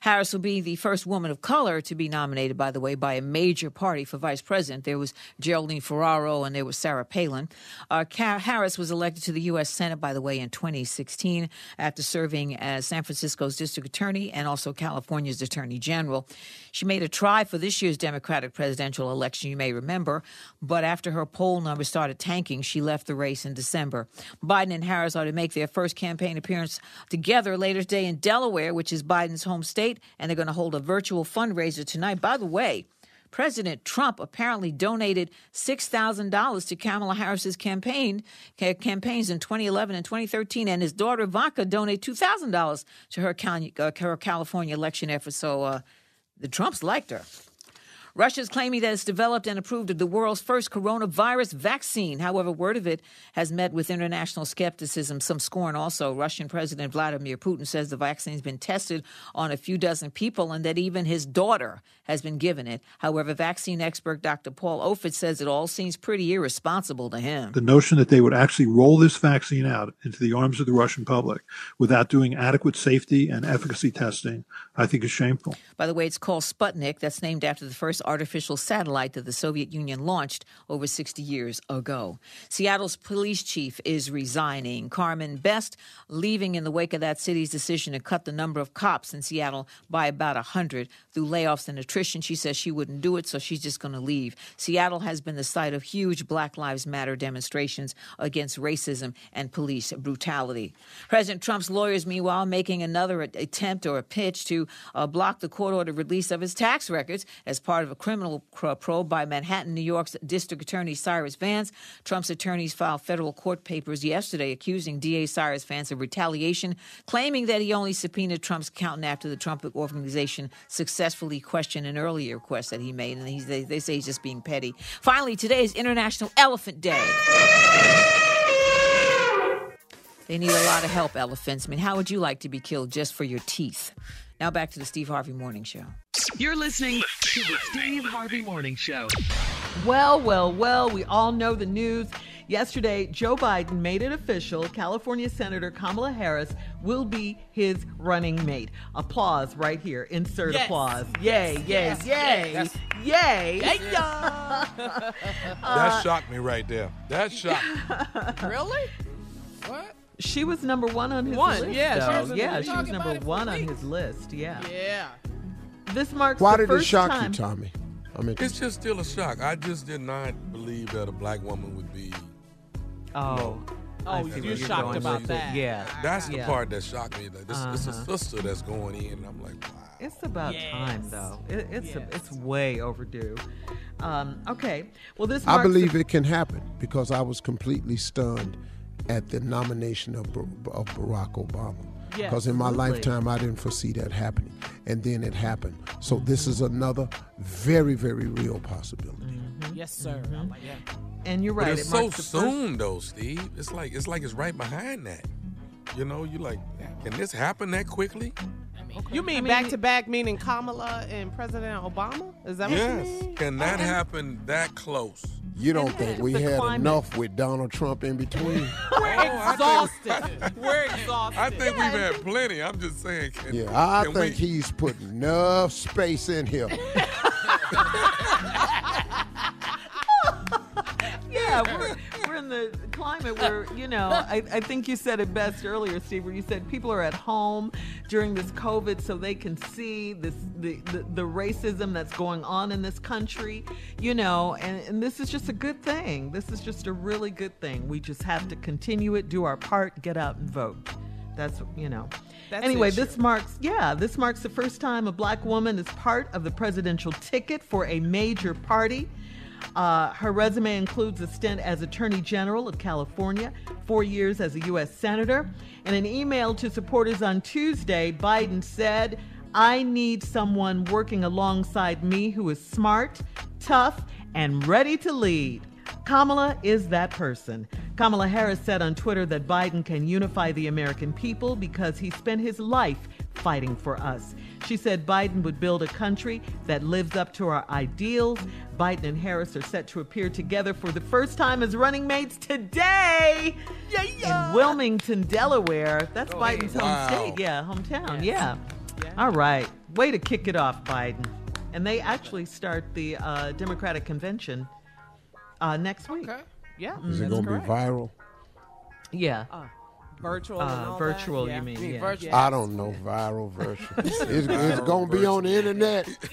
Harris will be the first woman of color to be nominated, by the way, by a major party for vice president. There was Geraldine Ferraro and there was Sarah Palin. Uh, Harris was elected to the U.S. Senate, by the way, in 2016 after serving as San Francisco's district attorney and also California's attorney general. She made a try for this year's Democratic presidential election, you may remember, but after her poll numbers started tanking, she left the race in December. Biden and Harris are to make their first campaign appearance together later today in Delaware, which is Biden's home state, and they're going to hold a virtual fundraiser tonight. By the way, President Trump apparently donated $6,000 to Kamala Harris's campaign ca- campaigns in 2011 and 2013, and his daughter Ivanka donated $2,000 to uh, her California election effort. So uh, the Trumps liked her. Russia's claiming that it's developed and approved of the world's first coronavirus vaccine. However, word of it has met with international skepticism, some scorn also. Russian President Vladimir Putin says the vaccine's been tested on a few dozen people and that even his daughter has been given it. However, vaccine expert Dr. Paul Offit says it all seems pretty irresponsible to him. The notion that they would actually roll this vaccine out into the arms of the Russian public without doing adequate safety and efficacy testing, I think is shameful. By the way, it's called Sputnik. That's named after the first artificial satellite that the Soviet Union launched over 60 years ago. Seattle's police chief is resigning. Carmen Best leaving in the wake of that city's decision to cut the number of cops in Seattle by about 100 through layoffs and attrition. She says she wouldn't do it, so she's just going to leave. Seattle has been the site of huge Black Lives Matter demonstrations against racism and police brutality. President Trump's lawyers, meanwhile, making another attempt or a pitch to uh, block the court ordered release of his tax records as part of a criminal probe by Manhattan, New York's District Attorney Cyrus Vance. Trump's attorneys filed federal court papers yesterday accusing DA Cyrus Vance of retaliation, claiming that he only subpoenaed Trump's accountant after the Trump organization successfully questioned an earlier request that he made, and they, they say he's just being petty. Finally, today is International Elephant Day. They need a lot of help, elephants. I mean, how would you like to be killed just for your teeth? Now back to the Steve Harvey Morning Show. You're listening to the Steve Harvey Morning Show. Well, well, well, we all know the news. Yesterday, Joe Biden made it official. California Senator Kamala Harris will be his running mate. Applause right here. Insert Yes. applause. Yay, yay, Yes. yay, Yes. yay. *laughs* That Uh, shocked me right there. That shocked me. *laughs* really? What? She was number one on his One, list. yeah, she was yeah, she was number about it for one on his list. Yeah. Yeah. This marks Why the did it shock time. you, Tommy? I mean, It's just still a shock. I just did not believe that a black woman would be. Oh. I Oh, see you're where shocked going about that. Yeah. That's the Yeah. part that shocked me. Like this, it's a Uh-huh. sister that's going in, and I'm like, wow. It's about time, though. It, it's a, it's way overdue. Um, okay. Well, this I marks the- believe it can happen because I was completely stunned at the nomination of, of Barack Obama. Yes, Because in my absolutely. lifetime, I didn't foresee that happening. And then it happened. So this is another very, very real possibility. Mm-hmm. Mm-hmm. Yes, sir. Mm-hmm. I'm like, yeah. And you're But right. it's it so marks the first- soon, though, Steve. It's like it's like it's right behind that. You know, you like, can this happen that quickly? You mean, I mean- back to back, meaning Kamala and President Obama? Is that what you Yes. Can that happen that close? You don't think we had climate. enough with Donald Trump in between? *laughs* We're oh, exhausted. *laughs* We're exhausted. I think we've had plenty. I'm just saying. Can, Yeah, I can think we, he's put enough space in here. *laughs* Yeah, we're, we're in the climate where, *laughs* you know, I, I think you said it best earlier, Steve, where you said people are at home during this COVID so they can see this the, the, the racism that's going on in this country, you know, and, and this is just a good thing. This is just a really good thing. We just have to continue it, do our part, get out and vote. That's, you know. That's anyway, this marks, yeah, this marks the first time a black woman is part of the presidential ticket for a major party. Uh, her resume includes a stint as Attorney General of California, four years as a U.S. Senator. In an email to supporters on Tuesday, Biden said, I need someone working alongside me who is smart, tough, and ready to lead. Kamala is that person. Kamala Harris said on Twitter that Biden can unify the American people because he spent his life fighting for us. She said Biden would build a country that lives up to our ideals. Biden and Harris are set to appear together for the first time as running mates today in Wilmington, Delaware. That's Biden's wow. home state. Yeah, hometown. Yeah. All right. Way to kick it off, Biden. And they actually start the uh, Democratic convention uh, next week. Okay. Yeah. Is it going to be viral? Yeah. Uh, virtual and Uh, all virtual, that? you Yeah. mean, yeah. virtual. I don't know viral virtual. *laughs* it's it's going to be on the internet. *laughs*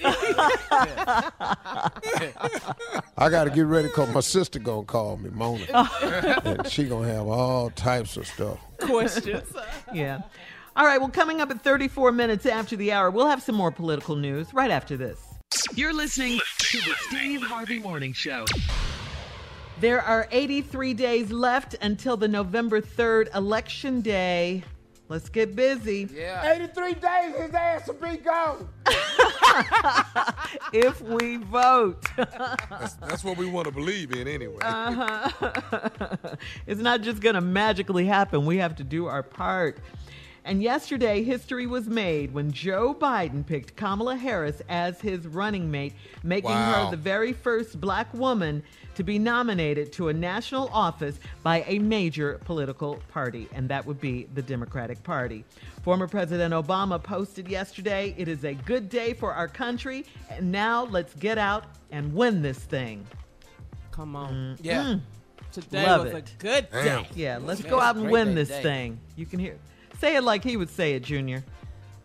I got to get ready because my sister going to call me, Mona. *laughs* and she going to have all types of stuff. Questions. yeah. All right. Well, coming up at 34 minutes after the hour, we'll have some more political news right after this. You're listening to the Steve Harvey Morning Show. There are 83 days left until the November 3rd election day. Let's get busy. Yeah. 83 days, his ass will be gone. *laughs* if we vote. That's, that's what we want to believe in anyway. Uh-huh. *laughs* it's not just going to magically happen. We have to do our part. And yesterday, history was made when Joe Biden picked Kamala Harris as his running mate, making Wow. her the very first black woman to be nominated to a national office by a major political party, and that would be the Democratic Party. Former President Obama posted yesterday, It is a good day for our country, and now let's get out and win this thing. Come on. Yeah. Mm. Today Love was it. a good day. Yeah, let's Yeah, go out and win this today. thing. You can hear. Say it like he would say it, Junior.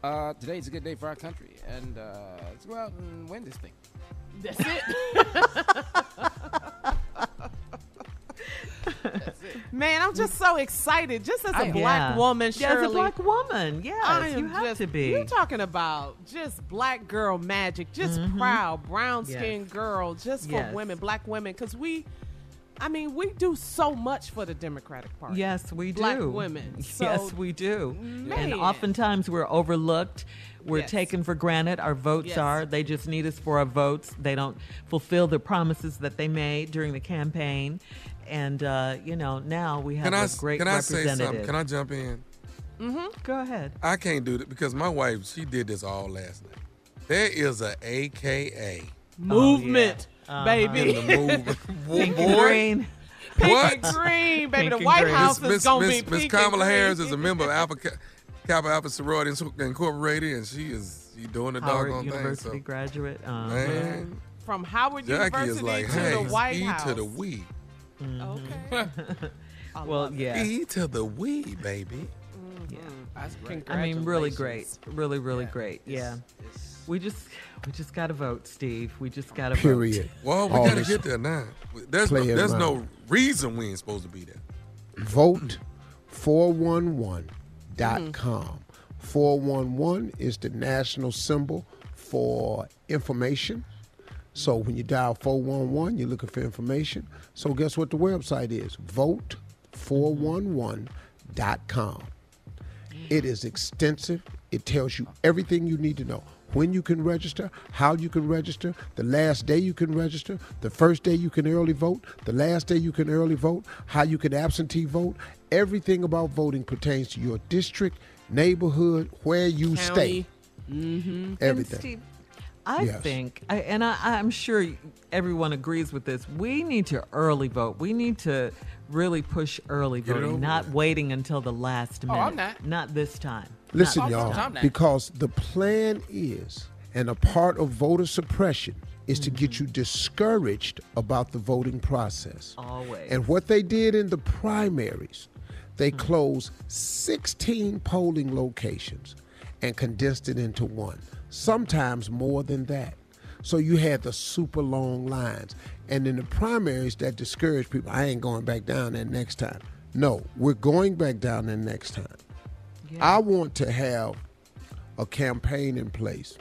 Uh, today's a good day for our country, and uh, let's go out and win this thing. That's it. *laughs* Man, I'm just so excited. Just as a I- black Yeah. woman, Yeah, as a black woman, yes, I you have just- to be. You're talking about just black girl magic, just Mhm. proud, brown Yes. skinned girl, just for Yes. women, black women, because we. I mean, we do so much for the Democratic Party. Yes, we do. Black women. *laughs* So, yes, we do. man. And oftentimes we're overlooked. We're Yes. taken for granted. Our votes Yes. are. They just need us for our votes. They don't fulfill the promises that they made during the campaign. And, uh, you know, now we have Can I, a s- great can I say something? Can I jump in? Mm-hmm. Go ahead. I can't do that because my wife, she did this all last night. There is a AKA Movement, Uh-huh. baby. in the movement. *laughs* Pink and green. Pink What? and green, baby. Pink the White green. House Miss- is gonna Miss- be Miss pink Kamala and green. Harris is a member of Alpha Kappa Alpha Sorority Incorporated, and she is she doing the Howard doggone University thing. graduate. Uh, So, man, From Howard Jackie University is like, to hey, the White E House. to the we, Okay. *laughs* Well, yeah. E to the we, baby. Yeah. That's great. I mean, really great. Really, really Yeah, great. it's- Yeah. it's- We just we just got to vote, Steve. We just got to vote. Period. Well, we All gotta get there now. There's no, there's around. no reason we ain't supposed to be there. Vote 411.com. Mm-hmm. 411 is the national symbol for information. So when you dial 411, you're looking for information. So guess what the website is? Vote411.com. It is extensive. It tells you everything you need to know. When you can register, how you can register, the last day you can register, the first day you can early vote, the last day you can early vote, how you can absentee vote. Everything about voting pertains to your district, neighborhood, where you stay. Mm-hmm. Everything. Steve, I Yes. think, I, and I, I'm sure everyone agrees with this. We need to early vote. We need to really push early Get voting, not with. waiting until the last Oh, minute. I'm not. Not this time. Listen, y'all, because the plan is, and a part of voter suppression is to get you discouraged about the voting process. Always. And what they did in the primaries, they closed 16 polling locations and condensed it into one, sometimes more than that. So you had the super long lines. And in the primaries, that discouraged people. I ain't going back down there next time. No, we're going back down there next time. I want to have a campaign in place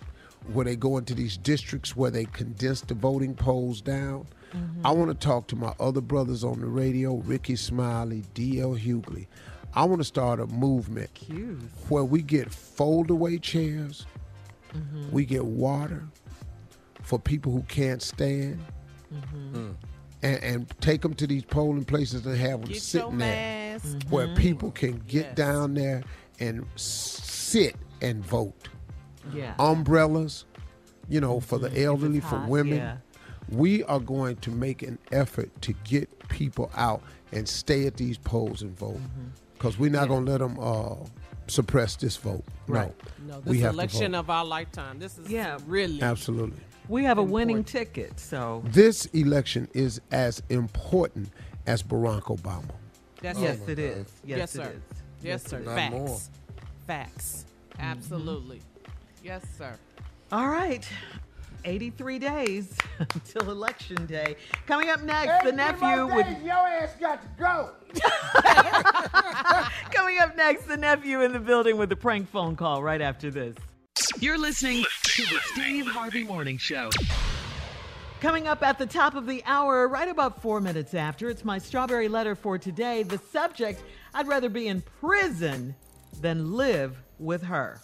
where they go into these districts where they condense the voting polls down. Mm-hmm. I want to talk to my other brothers on the radio, Rickey Smiley, D.L. Hughley. I want to start a movement Cues. where we get fold away chairs, mm-hmm. we get water for people who can't stand, mm-hmm. mm. and, and take them to these polling places and have them Get sitting there mask. where people can get Yes. down there and sit and vote. Yeah. Umbrellas, you know, for the elderly, for women. yeah. We are going to make an effort to get people out and stay at these polls and vote Mm-hmm. because we're not going to let them uh, suppress this vote. Right. No, we this have election to vote. of our lifetime. This is Yeah. really Absolutely. We have a winning ticket, so This election is as important as Barack Obama. That's yes, it. it is. Yes, Yes, it sir. is. Yes, sir. Not Facts. more. Facts. Mm-hmm. Absolutely. Yes, sir. All right. 83 days *laughs* until election day. Coming up next, the nephew with Your ass got to go. *laughs* Coming up next, the nephew in the building with the prank phone call right after this. You're listening to the Steve Harvey Morning Show. Coming up at the top of the hour, right about four minutes after, it's my strawberry letter for today. The subject I'd rather be in prison than live with her.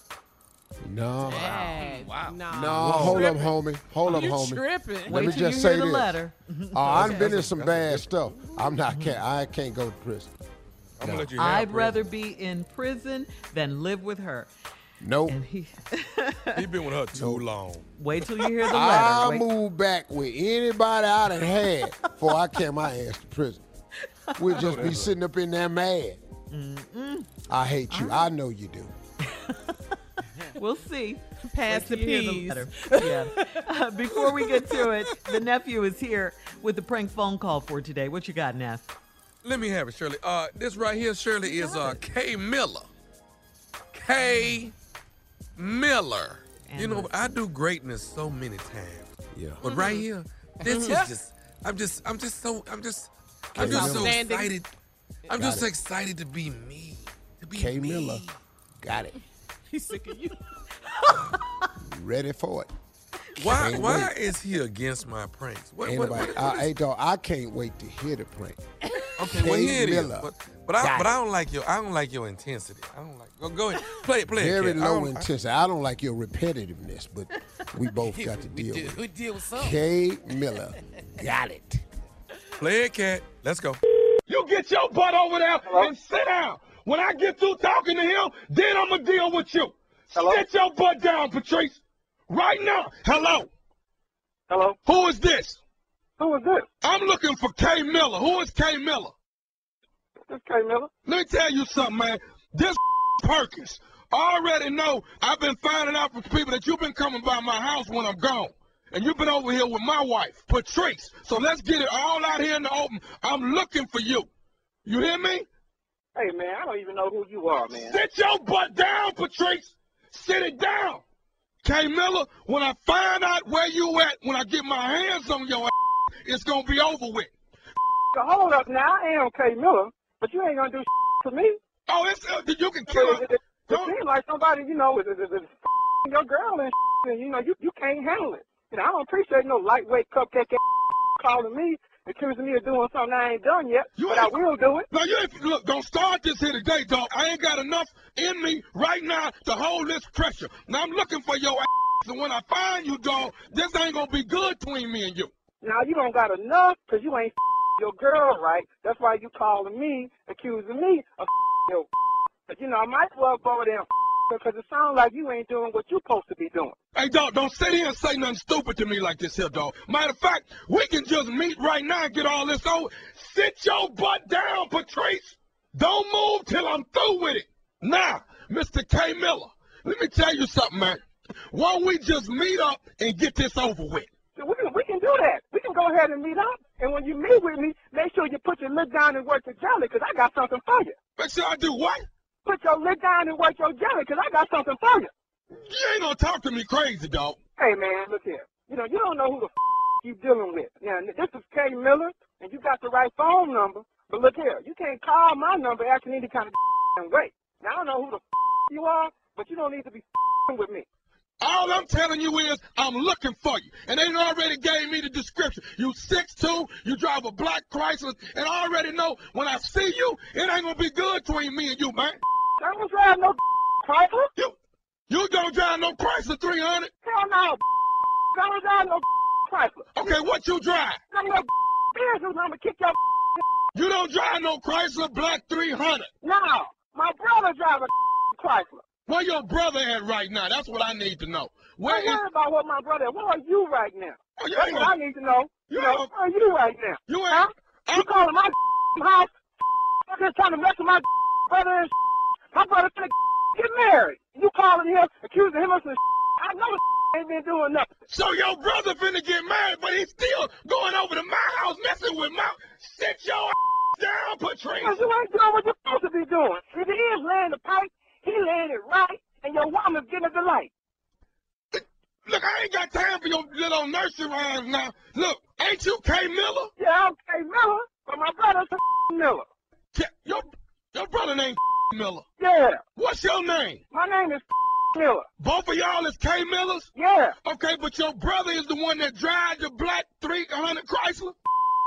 No. Dad, wow. No. No, hold up, homie. Hold up, You homie. tripping. Let Wait me just you say hear the this. letter. Uh, I've been in some bad stuff. I'm not. Can't, I can't go to prison. I'm gonna let you I'd prison. rather be in prison than live with her. Nope. And he *laughs* He been with her too long. wait till you hear the letter. I'll Wait- move back with anybody I done had before I carry my ass to prison. We'll just be sitting up in there mad. I hate you. I know you do. *laughs* We'll see. Pass the peas. *laughs* Yeah. Uh, before we get to it, the nephew is here with the prank phone call for today. What you got, Neff? Let me have it, Shirley. Uh, this right here, Shirley, is uh Kay Miller. Kay Miller. you know, I do greatness so many times. Yeah. But right here, this is *laughs* just. I'm just. I'm just so. I'm just. I'm just so excited. I'm Got just it. excited to be me. To be K me. Miller. Got it. *laughs* He's sick of you. *laughs* Ready for it. Why? Can't Why wait. is he against my pranks? What, Ain't what, nobody- what- I, what is- hey, dog, I can't wait to hear the prank. Okay, well Kay here it is. Miller. But, but I Got but. I don't like your I don't like your intensity. I don't like go go ahead. Play it, play it. Very Kat. I low don't- I- intensity. I don't like your repetitiveness, but we *laughs* both got to deal with it. We deal with something. K Miller. Got it. Play it, cat. Let's go. You get your butt over there and sit down. When I get through talking to him, then I'm going to deal with you. Sit your butt down, Patrice. Right now. Hello. Hello. Who is this? Who is this? I'm looking for Kay Miller. Who is Kay Miller? This Kay Miller. Let me tell you something, man. This *laughs* Perkins. I already know I've been finding out from people that you've been coming by my house when I'm gone. And you've been over here with my wife, Patrice. So let's get it all out here in the open. I'm looking for you. You hear me? Hey man, I don't even know who you are, man. Sit your butt down, Patrice. Sit it down. K Miller, when I find out where you at, when I get my hands on your ass, it's gonna be over with. So hold up now, I am K Miller, but you ain't gonna do to me. Oh, it's uh, you can kill It, it, it, it seems like somebody, you know, is, is, is, is your girl and, and you know, you you can't handle it. Know, I don't appreciate no lightweight cupcake *laughs* calling me, accusing me of doing something I ain't done yet, you but I will do it. No, you ain't, look, don't start this here today, dog. I ain't got enough in me right now to hold this pressure. Now I'm looking for your *laughs* ass, and when I find you, dog, this ain't gonna be good between me and you. Now you don't got enough because you ain't *laughs* your girl right. That's why you calling me, accusing me of your. But you know, I might as well go there because it sounds like you ain't doing what you're supposed to be doing. Hey, dog, don't sit here and say nothing stupid to me like this here, dog. Matter of fact, we can just meet right now and get all this over. Sit your butt down, Patrice. Don't move till I'm through with it. Now, Mr. K. Miller, let me tell you something, man. Why don't we just meet up and get this over with? We can we can do that. We can go ahead and meet up. And when you meet with me, make sure you put your lip down and work your jelly because I got something for you. Make sure I do what? Put your lip down and work your jelly because I got something for you. You ain't gonna talk to me crazy, dog. Hey man, look here. You know you don't know who the f- you dealing with. Now this is K Miller, and you got the right phone number. But look here, you can't call my number asking any kind of way. Now I don't know who the f- you are, but you don't need to be f- with me. All I'm telling you is I'm looking for you. And they already gave me the description. You 6'2", you drive a black Chrysler, and I already know when I see you, it ain't gonna be good between me and you, man. I don't drive no Chrysler. You, you don't drive no Chrysler 300? Hell no. I don't drive no Chrysler. Okay, what you drive? I'm no business. I'm gonna kick your You don't drive no Chrysler Black 300. No, my brother drives a Chrysler. Where your brother at right now? That's what I need to know. Where is? worry about what my brother. Where are you right now? Oh, you That's what gonna- I need to know. You You know, where are you right now? You ain't. Huh? You calling my *laughs* house? Fucking trying to mess with my *laughs* brother and *laughs* my brother finna get married. You calling him, accusing him of some I know ain't been doing nothing. So your brother finna get married, but he's still going over to my house messing with my. Sit your down, Patrice. Because you ain't doing what you're supposed to be doing. If he is laying the pipe, he laying it right, and your woman's getting a delight. Look, I ain't got time for your little nursery rhymes now. Look, ain't you K Miller? Yeah, I'm K Miller, but my brother's *laughs* Miller. K- Your your brother named *laughs* Miller. Yeah. What's your name? My name is *laughs* Miller. Both of y'all is K Millers? Yeah. Okay, but your brother is the one that drives the black 300 Chrysler?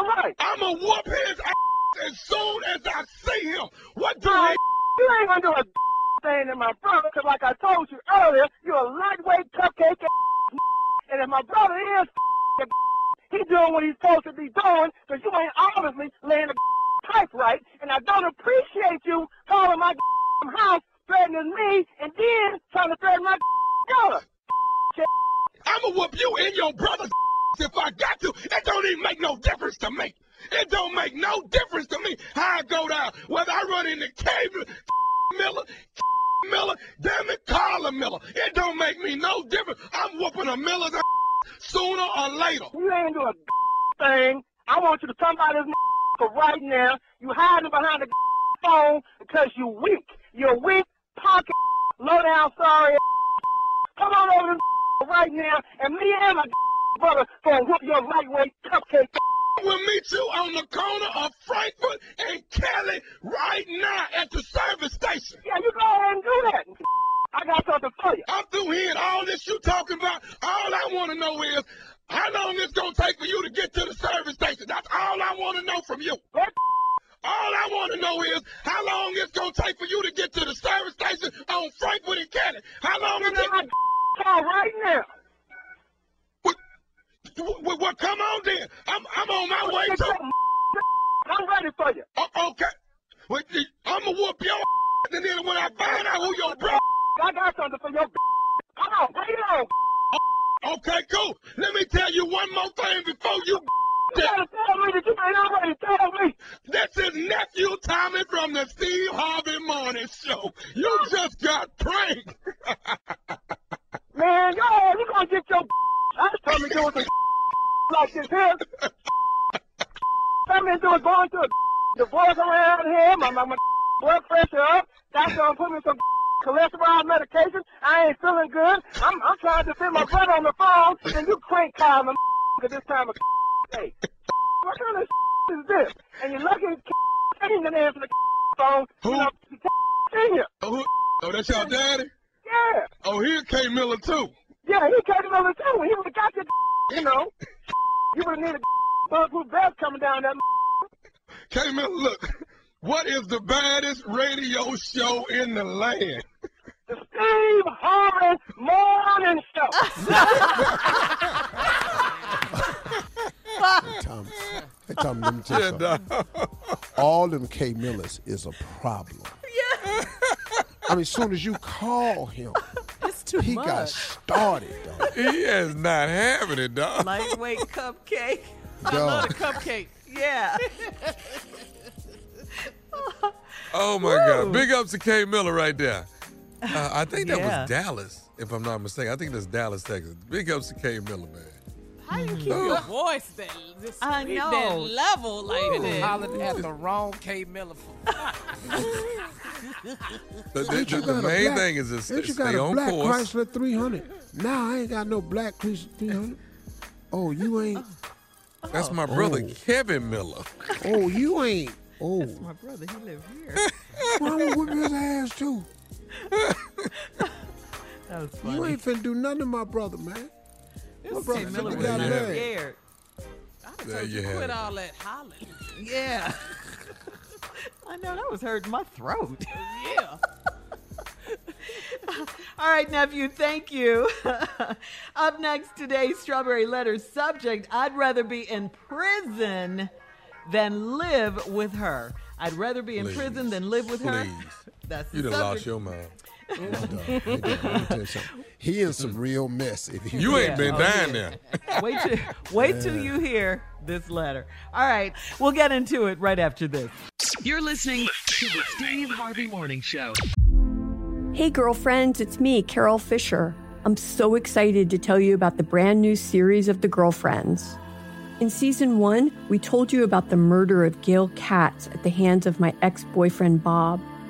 Right. I'ma whoop his ass as soon as I see him. What do Right. You ain't gonna do a thing to my brother, because like I told you earlier, you're a lightweight cupcake and *laughs* if my brother is *laughs* he doing what he's supposed to be doing, because you ain't obviously laying the *laughs* pipe right, and I don't appreciate you calling my house threatening me and then trying to threaten my daughter. I'ma whoop you and your brother if I got to. It don't even make no difference to me. It don't make no difference to me how I go down. Whether I run into K Miller, Miller, damn it, Carla Miller. It don't make me no difference. I'm whooping a Miller's *laughs* sooner or later. You ain't do a *laughs* thing. I want you to come by this *laughs* right now. You hiding behind the phone because you weak. You're weak, pocket, low down, sorry. Come on over this right now, and me and my brother gonna whoop your lightweight cupcake. We'll meet you on the corner of Frankfurt and Kelly right now at the service station. Yeah, you go ahead and do that. I got something for you. I'm through hearing all this you talking about. All I want to know is how long it's gonna take for you to get to the service station. That's all I want to know from you. What? All I want to know is how long it's gonna take for you to get to the service station on Frankfurt and Kelly. How long is it take? *laughs* Call right now. Well, well, come on then. I'm I'm on my way to. I'm ready for you. Uh, okay. Well, I'm gonna whoop your and then when I find out who your bro. I got something for your. Come on, bring it on. Okay, cool. Let me tell you one more thing before you. You gotta tell me that you ain't already tell me. This is nephew Tommy from the Steve Harvey Morning Show. You just got pranked. *laughs* Man, yo, you gonna get your. I just told me doing some like this here. *laughs* Something to do with going through a divorce around here. My, my, my *laughs* blood pressure up. Doctor gonna put me some *laughs* cholesterol medication. I ain't feeling good. I'm, I'm trying to defend my brother on the phone, and you crank calling him at this time of day. What kind of is this? And you're lucky ain't gonna answer the phone. Who? You know, senior. Oh, who- oh, that's your daddy? Yeah. Oh, he K Miller too. Yeah, he came over too. He would have got your, *laughs* you know. You would have needed a bulletproof vest coming down that. *laughs* K Miller, look. What is the baddest radio show in the land? The Steve Harvey Morning Show. *laughs* Tom, hey, Tom, let me tell you something. All them K Millers is a problem. Yeah. I mean, as soon as you call him, It's too he much. got started, dog. He is not having it, dog. Lightweight cupcake. *laughs* I love the Dog. cupcake. Yeah. *laughs* Oh my God! Big ups to K Miller right there. Uh, I think that Yeah. was Dallas, if I'm not mistaken. I think that's Dallas, Texas. Big ups to K Miller, man. How you keep your voice that this, I know. that know. level like that? Hollering at the wrong K Miller. The, the- the- the main black- thing is to st- ain't you stay got a on black course. Chrysler 300. Now I ain't got no black Chrysler 300. Oh, you ain't. That's my brother Oh. Kevin Miller. Oh, you ain't. Oh, My brother, he live here. well, I'm whip his ass too. *laughs* That was funny. You ain't finna do nothing to my brother, man. My brother. Miller was got Yeah. mad. scared. There you Quit all that hollering. Yeah. *laughs* I know that was hurting my throat. Yeah. *laughs* All right, nephew, thank you. *laughs* Up next, today's Strawberry Letter subject I'd rather be in prison than live with her. I'd rather be in Please. prison than live with her. Please. That's the You done subject. lost your mind. Hey, dog, hey, let me tell you. He in some real mess. If he You ain't been Oh, down yeah. there. *laughs* Wait till wait till you hear this letter. All right, we'll get into it right after this. You're listening to the Steve Harvey Morning Show. Hey, girlfriends, it's me, Carol Fisher. I'm so excited to tell you about the brand new series of The Girlfriends. In season one, we told you about the murder of Gail Katz at the hands of my ex boyfriend, Bob.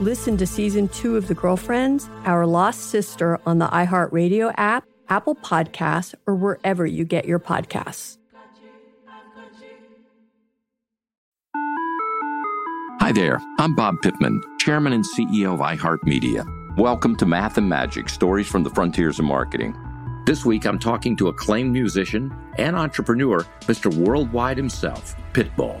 Listen to season two of The Girlfriends, Our Lost Sister on the iHeartRadio app, Apple Podcasts, or wherever you get your podcasts. Hi there, I'm Bob Pittman, Chairman and CEO of iHeartMedia. Welcome to Math and Magic Stories from the Frontiers of Marketing. This week, I'm talking to acclaimed musician and entrepreneur, Mr. Worldwide himself, Pitbull.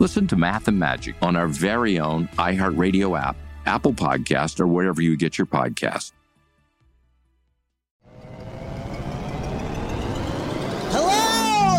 Listen to Math and Magic on our very own iHeartRadio app, Apple Podcast, or wherever you get your podcasts.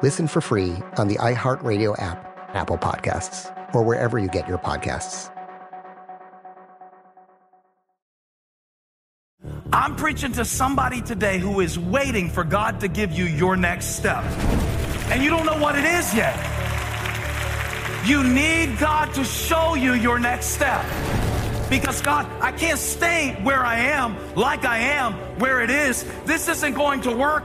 Listen for free on the iHeartRadio app, Apple Podcasts, or wherever you get your podcasts. I'm preaching to somebody today who is waiting for God to give you your next step. And you don't know what it is yet. You need God to show you your next step. Because God, I can't stay where I am, like I am, where it is. This isn't going to work.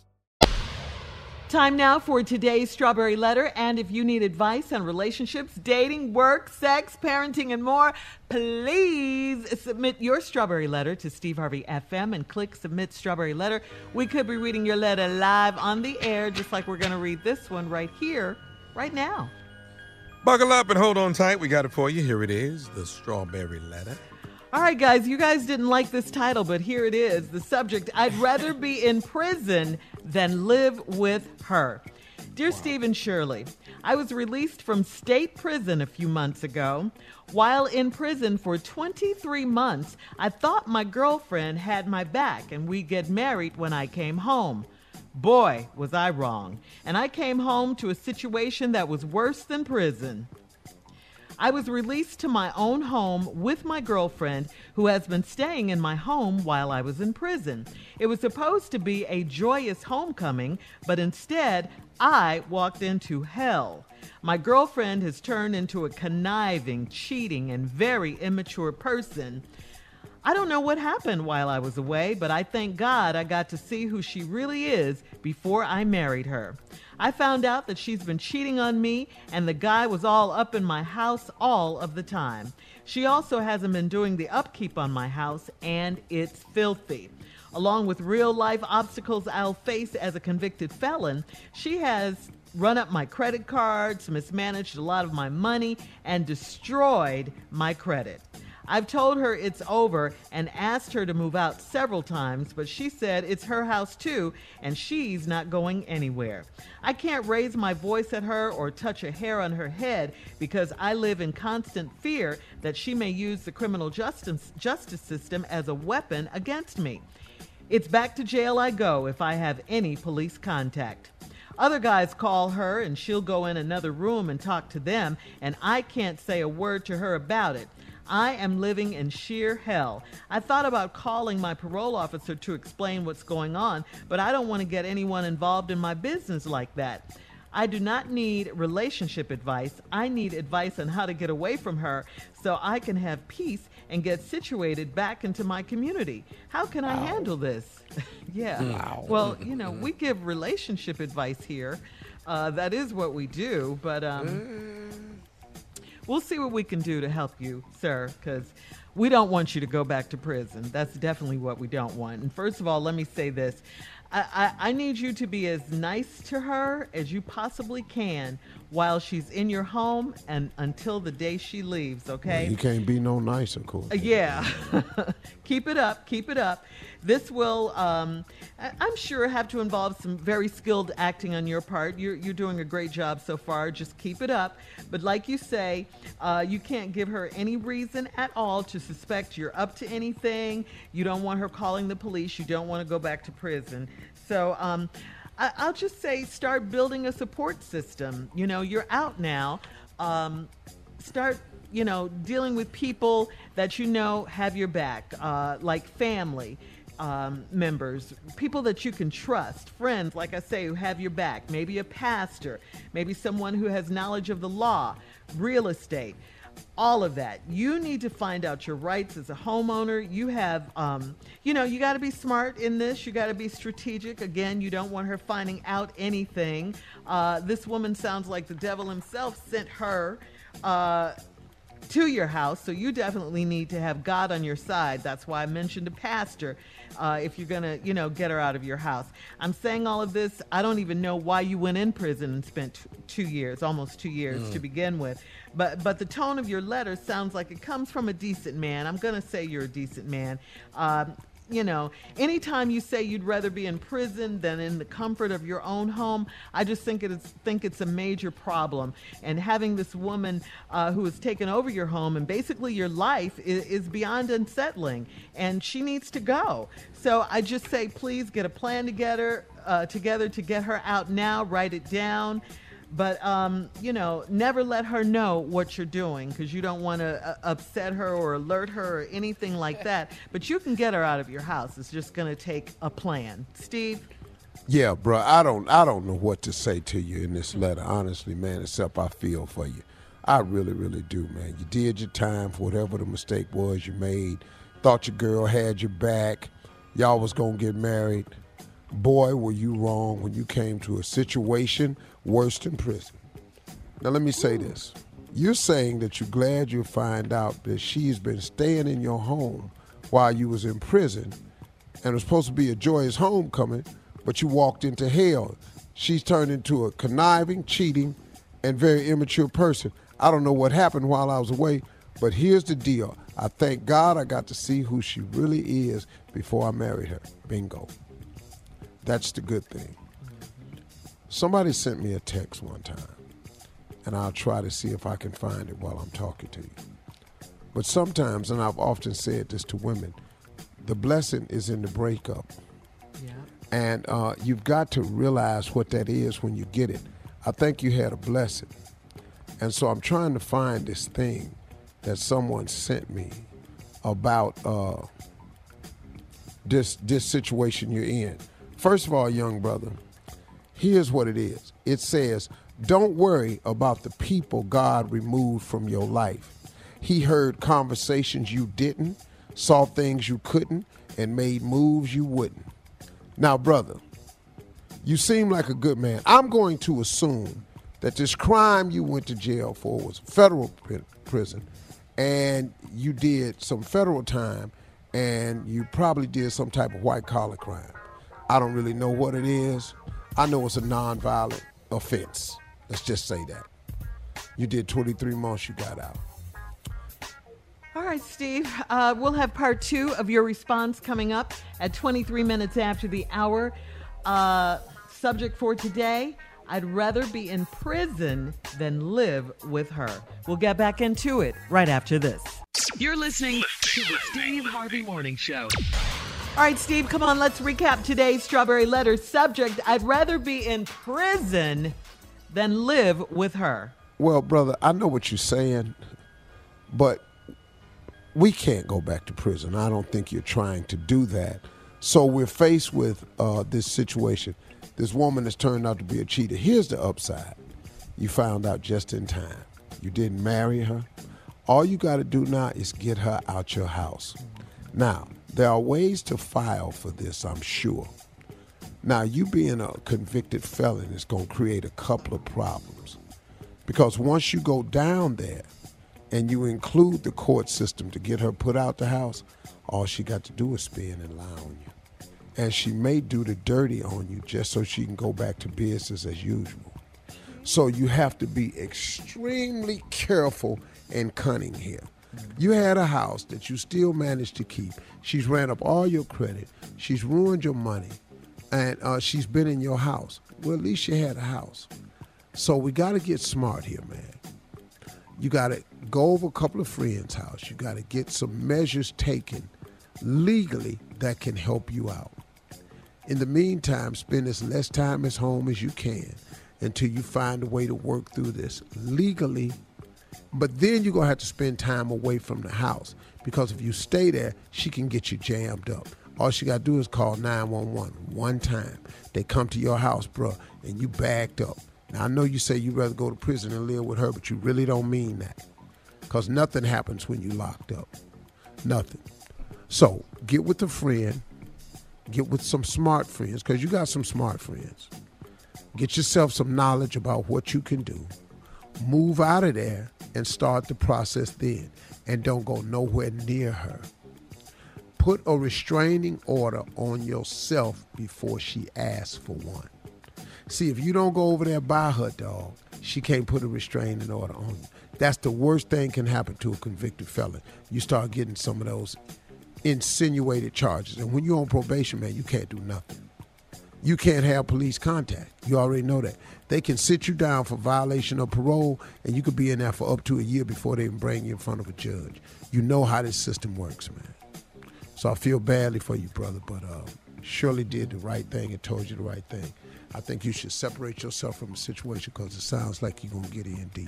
Time now for today's Strawberry Letter. And if you need advice on relationships, dating, work, sex, parenting, and more, please submit your Strawberry Letter to Steve Harvey FM and click Submit Strawberry Letter. We could be reading your letter live on the air, just like we're going to read this one right here, right now. Buckle up and hold on tight. We got it for you. Here it is the Strawberry Letter. All right, guys, you guys didn't like this title, but here it is. The subject I'd rather be in prison than live with her. Dear Steve and Shirley, I was released from state prison a few months ago. While in prison for 23 months, I thought my girlfriend had my back and we'd get married when I came home. Boy, was I wrong. And I came home to a situation that was worse than prison. I was released to my own home with my girlfriend, who has been staying in my home while I was in prison. It was supposed to be a joyous homecoming, but instead, I walked into hell. My girlfriend has turned into a conniving, cheating, and very immature person. I don't know what happened while I was away, but I thank God I got to see who she really is before I married her. I found out that she's been cheating on me, and the guy was all up in my house all of the time. She also hasn't been doing the upkeep on my house, and it's filthy. Along with real life obstacles I'll face as a convicted felon, she has run up my credit cards, mismanaged a lot of my money, and destroyed my credit. I've told her it's over and asked her to move out several times, but she said it's her house too and she's not going anywhere. I can't raise my voice at her or touch a hair on her head because I live in constant fear that she may use the criminal justice, justice system as a weapon against me. It's back to jail I go if I have any police contact. Other guys call her and she'll go in another room and talk to them, and I can't say a word to her about it. I am living in sheer hell. I thought about calling my parole officer to explain what's going on, but I don't want to get anyone involved in my business like that. I do not need relationship advice. I need advice on how to get away from her so I can have peace and get situated back into my community. How can I handle this? *laughs* yeah. Wow. Well, *laughs* you know, we give relationship advice here. Uh, that is what we do, but um, we'll see what we can do to help you, sir, because we don't want you to go back to prison. That's definitely what we don't want. And first of all, let me say this. I, I, need you to be as nice to her as you possibly can while she's in your home and until the day she leaves, okay? You can't be no nice, of course. Uh, yeah. *laughs* keep it up. Keep it up. This will, um, I- I'm sure, have to involve some very skilled acting on your part. You're, you're doing a great job so far. Just keep it up. But like you say, uh, you can't give her any reason at all to suspect you're up to anything. You don't want her calling the police. You don't want to go back to prison. So, um, I- I'll just say start building a support system. You know, you're out now. Um, start, you know, dealing with people that you know have your back, uh, like family. Um, members, people that you can trust, friends, like I say, who have your back, maybe a pastor, maybe someone who has knowledge of the law, real estate, all of that. You need to find out your rights as a homeowner. You have, um, you know, you got to be smart in this. You got to be strategic. Again, you don't want her finding out anything. Uh, this woman sounds like the devil himself sent her. Uh, to your house, so you definitely need to have God on your side. That's why I mentioned a pastor. Uh, if you're gonna, you know, get her out of your house. I'm saying all of this. I don't even know why you went in prison and spent t- two years, almost two years Mm. to begin with. But but the tone of your letter sounds like it comes from a decent man. I'm gonna say you're a decent man. Um, you know, anytime you say you'd rather be in prison than in the comfort of your own home, I just think it is think it's a major problem. And having this woman uh, who has taken over your home and basically your life is, is beyond unsettling, and she needs to go. So I just say, please get a plan together uh, together to get her out now. Write it down. But um, you know, never let her know what you're doing because you don't want to uh, upset her or alert her or anything like that. But you can get her out of your house. It's just going to take a plan. Steve, Yeah, bro. I don't. I don't know what to say to you in this letter, honestly, man. Except I feel for you. I really, really do, man. You did your time for whatever the mistake was you made. Thought your girl had your back. Y'all was gonna get married. Boy, were you wrong when you came to a situation worse than prison. Now let me say this. You're saying that you're glad you find out that she's been staying in your home while you was in prison and it was supposed to be a joyous homecoming, but you walked into hell. She's turned into a conniving, cheating, and very immature person. I don't know what happened while I was away, but here's the deal. I thank God I got to see who she really is before I married her. Bingo. That's the good thing. Somebody sent me a text one time, and I'll try to see if I can find it while I'm talking to you. But sometimes, and I've often said this to women, the blessing is in the breakup. Yeah. And uh, you've got to realize what that is when you get it. I think you had a blessing. And so I'm trying to find this thing that someone sent me about uh, this this situation you're in. First of all, young brother, here's what it is. It says, "Don't worry about the people God removed from your life. He heard conversations you didn't, saw things you couldn't, and made moves you wouldn't." Now, brother, you seem like a good man. I'm going to assume that this crime you went to jail for was federal prison, and you did some federal time, and you probably did some type of white collar crime. I don't really know what it is. I know it's a nonviolent offense. Let's just say that. You did 23 months, you got out. All right, Steve. Uh, we'll have part two of your response coming up at 23 minutes after the hour. Uh, subject for today I'd rather be in prison than live with her. We'll get back into it right after this. You're listening to the Steve Harvey Morning Show. All right, Steve, come on, let's recap today's Strawberry Letter subject. I'd rather be in prison than live with her. Well, brother, I know what you're saying, but we can't go back to prison. I don't think you're trying to do that. So we're faced with uh, this situation. This woman has turned out to be a cheater. Here's the upside you found out just in time. You didn't marry her. All you got to do now is get her out your house. Now, there are ways to file for this, I'm sure. Now, you being a convicted felon is going to create a couple of problems. Because once you go down there and you include the court system to get her put out the house, all she got to do is spin and lie on you. And she may do the dirty on you just so she can go back to business as usual. So you have to be extremely careful and cunning here. You had a house that you still managed to keep. She's ran up all your credit. She's ruined your money. And uh, she's been in your house. Well, at least you had a house. So we got to get smart here, man. You got to go over a couple of friends' house. You got to get some measures taken legally that can help you out. In the meantime, spend as less time at home as you can until you find a way to work through this legally. But then you're going to have to spend time away from the house because if you stay there, she can get you jammed up. All she got to do is call 911 one time. They come to your house, bro, and you backed up. Now, I know you say you'd rather go to prison and live with her, but you really don't mean that because nothing happens when you locked up. Nothing. So get with a friend, get with some smart friends because you got some smart friends. Get yourself some knowledge about what you can do. Move out of there and start the process then. And don't go nowhere near her. Put a restraining order on yourself before she asks for one. See, if you don't go over there by her dog, she can't put a restraining order on you. That's the worst thing can happen to a convicted felon. You start getting some of those insinuated charges. And when you're on probation, man, you can't do nothing. You can't have police contact. You already know that. They can sit you down for violation of parole, and you could be in there for up to a year before they even bring you in front of a judge. You know how this system works, man. So I feel badly for you, brother, but uh, Shirley did the right thing and told you the right thing. I think you should separate yourself from the situation because it sounds like you're gonna get in deep.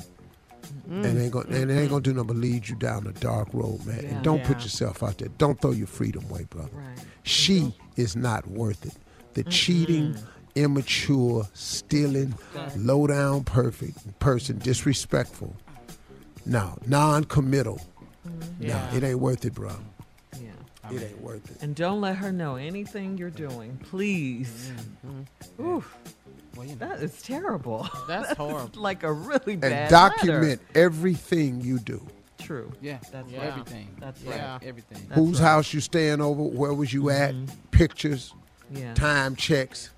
Mm. And it ain't gonna and it ain't gonna do nothing but lead you down a dark road, man. Yeah. And don't put yourself out there. Don't throw your freedom away, brother. Right. She is not worth it. The cheating, immature, stealing, low down perfect person, disrespectful. No, non committal. Yeah. No, it ain't worth it, bro. Yeah. It ain't worth it. And don't let her know anything you're doing, please. Mm-hmm. Oof. that is terrible. *laughs* That's horrible. like a really bad And document letter. everything you do. True. Yeah, That's yeah. right. everything. That's Yeah, right. everything. That's Whose right. house you staying over? Where was you at? Mm-hmm. Pictures, Yeah. time checks.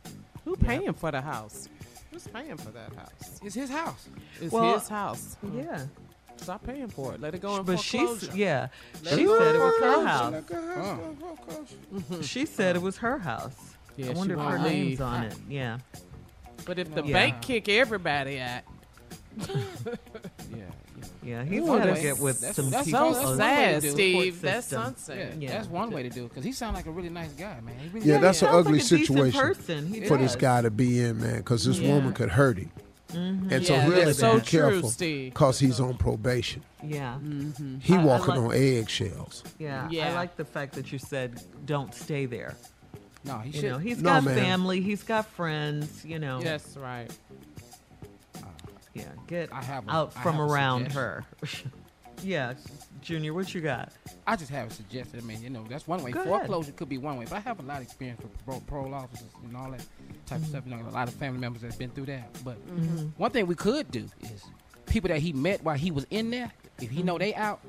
Who paying for the house? Who's paying for that house? It's his house. It's Well, his house. Yeah. Mm-hmm. Stop paying for it. Let it go in But she's foreclosure. yeah. Let She said it was her house. Oh. She said it was her house. Yeah, I wonder if her won't name's on it. Yeah. But if the Yeah. bank kick everybody out, *laughs* yeah, Yeah, he's One got to get with That's- some that's people. so sad, Steve. That's sunset. Yeah, Yeah. that's one way to do it because he sounds like a really nice guy, man. He really Yeah, that's an ugly like a situation person. He for this guy to be in, man, because this Yeah. woman could hurt him. Mhm. And so Yeah, he that's has to so be careful Steve. because he's on probation. Yeah. He I- I walking like- on eggshells. Yeah, I like the fact that you said don't stay there. No, he You should. know, he's No, got man. family, he's got friends. You know. Yes, right. Yeah, get I have a- out I from have around her. *laughs* yeah, Junior, what you got? I just have a suggestion. I mean, you know, that's one way. Go ahead. Foreclosure could be one way, but I have a lot of experience with parole, parole officers and all that type of stuff. You know, a lot of family members that's been through that. But Mhm. one thing we could do is people that he met while he was in there, if he know they out,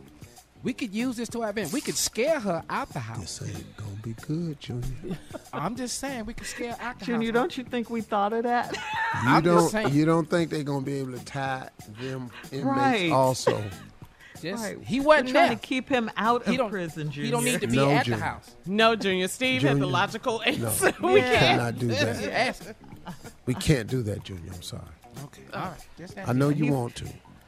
we could use this to our advantage. We could scare her out the house. This ain't gonna be good, Junior. *laughs* I'm just saying, we could scare her out the Junior, house. don't you think we thought of that? You I'm don't. saying. You don't think they're gonna be able to tie them inmates Right. also? *laughs* Just, Right. He We're wasn't trying there. to keep him out He of don't- prison, Junior. He don't need to be No, at Junior. the house. No, Junior. Steve had the Junior. logical No, answer. we *laughs* we Yeah. cannot do that. Just ask. We can't do that, Junior. I'm sorry. Okay, all right. Just ask I know you want to.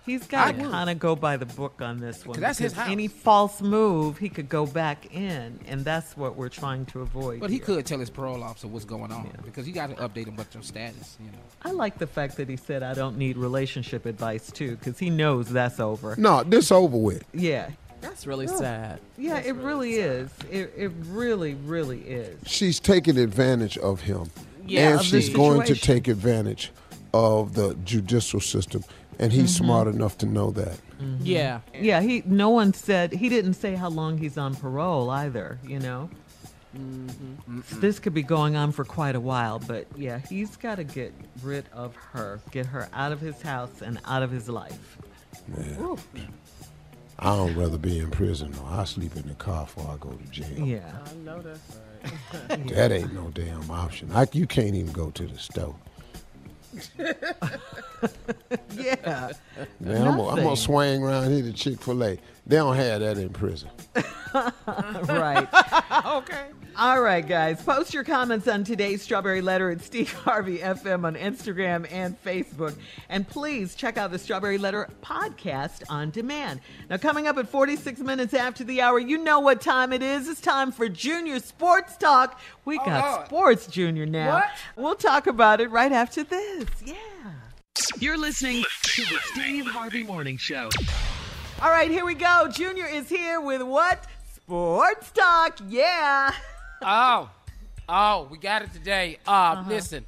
He's got to kind of go by the book on this one. that's his house. Any false move, he could go back in, and that's what we're trying to avoid. But he here. could tell his parole officer what's going on because you got to update him with your status. You know. I like the fact that he said, "I don't need relationship advice too," because he knows that's over. No, this over with. Yeah, That's really Yeah. sad. yeah, That's it really is. It it really, really is. She's taking advantage of him, Yeah, and of the she's going to take advantage of the judicial system, and he's Mm-hmm. smart enough to know that. Yeah. Yeah, he. No one said he didn't say how long he's on parole either. You know, Mm-hmm. this could be going on for quite a while. But yeah, he's got to get rid of her, get her out of his house and out of his life. Man, I don't rather be in prison. though. I sleep in the car before I go to jail. Yeah, I know that's right. *laughs* That ain't no damn option. I, you can't even go to the store. *laughs* yeah. Man, I'm gonna- I'm Nothing. gonna swing around here to Chick Fil A. They don't have that in prison. *laughs* right. *laughs* okay. All right, guys. Post your comments on today's Strawberry Letter at Steve Harvey FM on Instagram and Facebook. And please check out the Strawberry Letter podcast on demand. Now, coming up at 46 minutes after the hour, you know what time it is. It's time for Junior Sports Talk. We oh, got Oh, sports, Junior, now. What? We'll talk about it right after this. Yeah. You're listening to the Steve Harvey Morning Show. All right, here we go. Junior is here with what? Sports Talk. Yeah. *laughs* Oh, oh, we got it today. Uh, listen,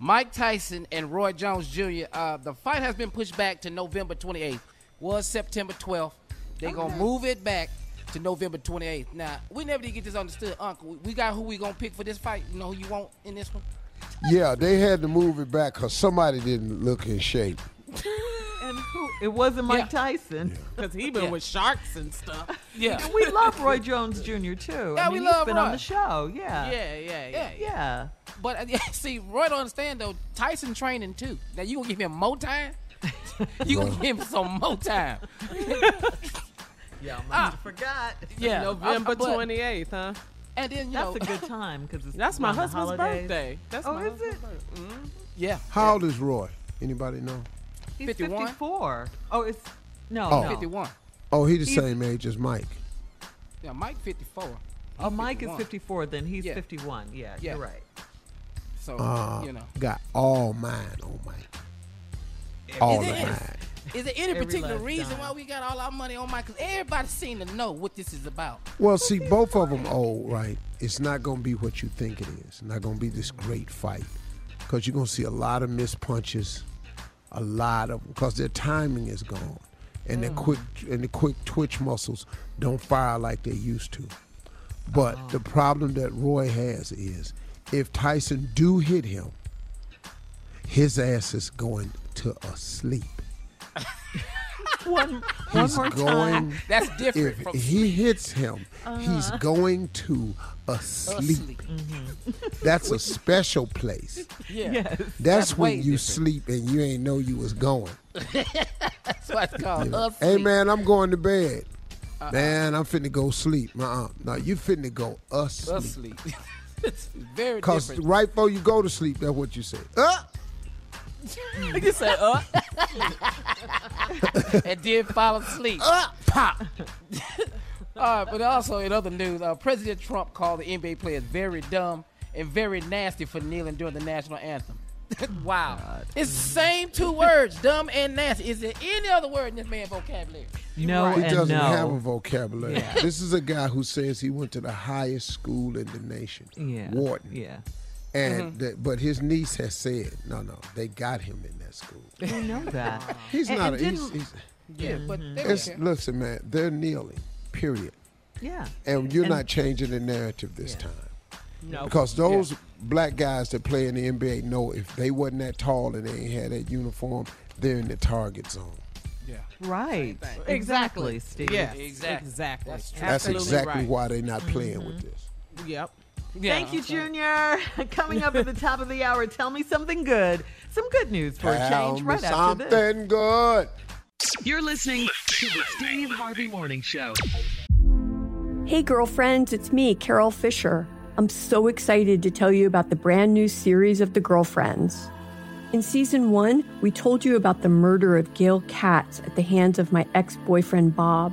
Mike Tyson and Roy Jones Jr. Uh, the fight has been pushed back to November 28th. Was September 12th. They're gonna move it back to November 28th. Now we never did get this understood, Uncle. We- We got who we gonna pick for this fight. You know who you want in this one? Yeah, they had to move it back because somebody didn't look in shape. *laughs* And who? It wasn't Mike Yeah. Tyson. Because *laughs* he been Yeah. with sharks and stuff. Yeah. And we love Roy *laughs* Jones Jr. too. Yeah, I we mean, love he's been on the show. Yeah. Yeah, yeah, yeah. Yeah. But uh, yeah, *laughs* see, Roy don't understand though. Tyson training too. Now you gonna give him more time? you gonna give him some more time? Yeah, I Ah. forgot. Yeah, November but- 28th, huh? And then you That's know, a good time because it's That's my around the husband's holidays. birthday. That's Oh, my is husband's it? birthday. Mhm. yeah, How old is Roy? Anybody know? He's 51? 54. Oh, it's no, Oh. no. 51. Oh, he the He's- same age as Mike. Yeah, Mike 54. Oh, Mike 51. is 54. Then he's Yeah. 51. Yeah, Yeah. you're right. So Uh, you know, got all mine on Mike. All Is of it- mine. is there any particular reason dime. why we got all our money on Mike? Because everybody seem to know what this is about. Well, see, both of them old, right? It's not going to be what you think it is. It's not going to be this great fight because you're going to see a lot of missed punches, a lot of because their timing is gone, and their mm. quick and the quick twitch muscles don't fire like they used to. But the oh. problem that Roy has is if Tyson do hit him, his ass is going to a sleep. *laughs* One, one He's more going. time. That's different If from he hits him, he's going to a sleep. sleep. That's a special place. *laughs* Yeah, Yes. That's, way when you different. sleep and you ain't know you was going. *laughs* that's why it's called us. Hey man, I'm going to bed. Man, I'm finna go sleep. Uh-uh. No, you finna go asleep. Asleep. *laughs* it's very Cause different. right before you go to sleep, that's what you say. Uh, you said, uh. *laughs* and then fall asleep. Uh, pop. All right, *laughs* but also in other news, uh, President Trump called the NBA players very dumb and very nasty for kneeling during the national anthem. *laughs* wow. God. It's the same two words, dumb and nasty. Is there any other word in this man's vocabulary? No, he doesn't no. have a vocabulary. Yeah. This is a guy who says he went to the highest school in the nation, Yeah. Wharton. Yeah. And Mhm. that, but his niece has said, no, no, they got him in that school. We know *laughs* that. He's And- not. and a, he's, didn't- he's, Yeah, but they it's, listen, man, they're kneeling. Period. Yeah. And you're And- not changing the narrative this time. No. Because those black guys that play in the NBA know if they wasn't that tall and they ain't had that uniform, they're in the target zone. Yeah. Right. Exactly, Steve. Yes, Exactly. exactly. That's true. That's exactly right. why they're not playing with this. Yep. Thank you, Junior. *laughs* Coming up at the top of the hour, tell me something good. Some good news for a change me right after this. something good. You're listening to the Steve Harvey Morning Show. Hey, girlfriends, it's me, Carol Fisher. I'm so excited to tell you about the brand new series of The Girlfriends. In season one, we told you about the murder of Gail Katz at the hands of my ex boyfriend Bob.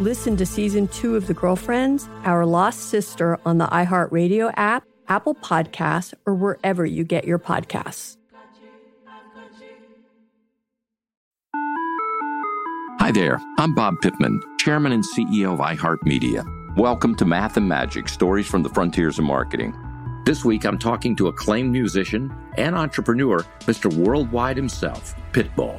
Listen to season two of The Girlfriends, Our Lost Sister on the iHeartRadio app, Apple Podcasts, or wherever you get your podcasts. Hi there, I'm Bob Pittman, Chairman and CEO of iHeartMedia. Welcome to Math and Magic Stories from the Frontiers of Marketing. This week I'm talking to acclaimed musician and entrepreneur, Mr. Worldwide himself, Pitbull.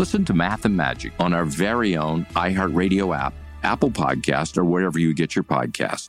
Listen to Math and Magic on our very own iHeartRadio app, Apple Podcast, or wherever you get your podcasts.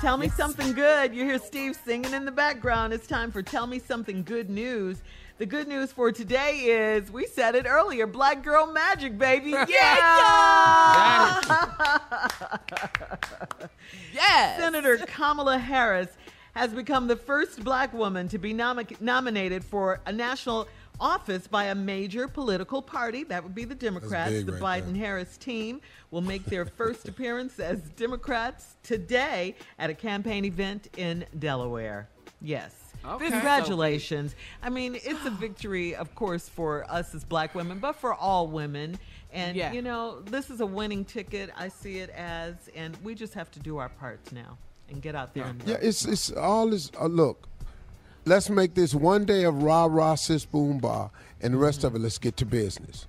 Tell me something good. You hear Steve singing in the background. It's time for Tell Me Something Good News. The good news for today is we said it earlier Black Girl Magic, baby. *laughs* Yeah! yes! Senator Kamala Harris has become the first black woman to be nom- nominated for a national office by a major political party. That would be the Democrats. The right Biden Harris team will make their first *laughs* appearance as Democrats today at a campaign event in Delaware. Yes. Okay. Congratulations. I mean, it's a victory, of course, for us as black women, but for all women. And, Yeah. you know, this is a winning ticket. I see it as, and we just have to do our parts now and get out there and Yeah, it's it's all this. Uh, look, let's make this one day of rah rah sis boom bar, and the rest of it, let's get to business.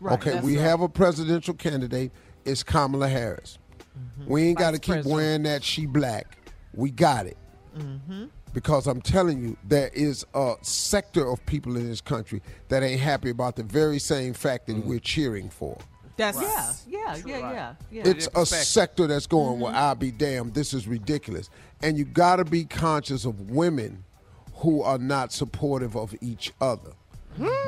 Right, okay, we right. have a presidential candidate. It's Kamala Harris. Mm-hmm. We ain't got to keep president. wearing that she black. We got it. Mm-hmm. Because I'm telling you, there is a sector of people in this country that ain't happy about the very same fact that mm-hmm. we're cheering for. That's Yeah, yeah, yeah, yeah, yeah. It's a sector that's going, well, mm-hmm. I'll be damned, this is ridiculous. And you got to be conscious of women who are not supportive of each other.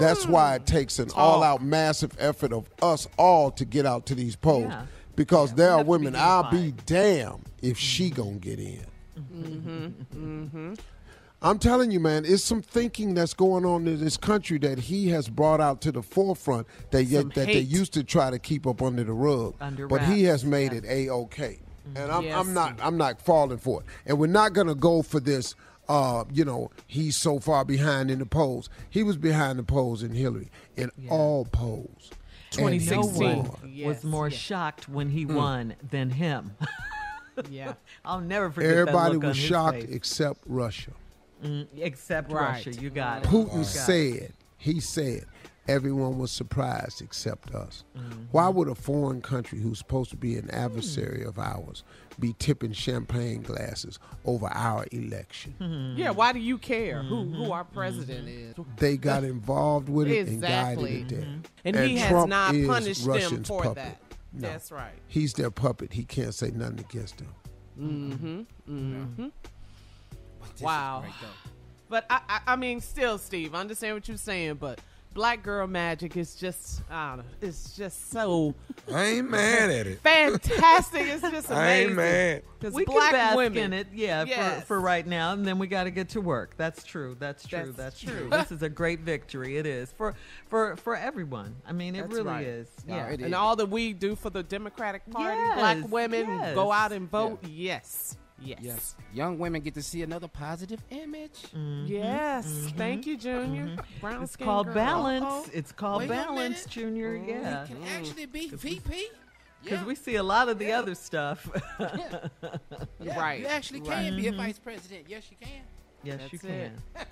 That's why it takes an all out massive effort of us all to get out to these polls. Yeah. Because there are women, I'll be damned if she gonna get in. Mm-hmm. Mm-hmm. I'm telling you, man, it's some thinking that's going on in this country that he has brought out to the forefront that yet that they used to try to keep up under the rug. Under but he has made it a okay, and I'm, Yes. I'm not I'm not falling for it. And we're not gonna go for this. Uh, you know, he's so far behind in the polls. He was behind the polls in Hillary in all polls. And he 2016. was more yes. shocked when he Hmm. won than him. *laughs* Yeah. I'll never forget that Everybody look on was his shocked face. except Russia. Mm, except Right. Russia. You got it. Putin You said, he said, everyone was surprised except us. Mm-hmm. Why would a foreign country who's supposed to be an adversary of ours be tipping champagne glasses over our election? Mm-hmm. Yeah, why do you care who who our president is? They got involved with it Exactly. and guided it there. And, he has Trump not is punished them for puppet. that. No. That's right. He's their puppet. He can't say nothing against them. Mm-hmm. Mm-hmm. Wow. But I, I, I mean, still, Steve, I understand what you're saying, but Black Girl Magic is just, I don't know, it's just so I ain't mad at it. fantastic. It's just amazing. I ain't mad. Because We black can bask women, in it, yeah, Yes. for, for right now, and then we got to get to work. That's true. That's true. That's That's, true. true. this is a great victory. It is for for for everyone. I mean, it That's really right. is. No, Yeah. it and is. all that we do for the Democratic Party, Yes, black women go out and vote. Yes. Yes. Yes. Young women get to see another positive image. Yes. Thank you, Junior. Mm-hmm. It's skin called girl. balance. Uh-oh. It's called Wait balance, minute. Junior. Yeah. Can actually be VP. Because *laughs* Yeah. we see a lot of the other stuff. *laughs* Yeah, *laughs* Right, You actually right. can be a vice president. Yes, you can. yes, That's you it. can.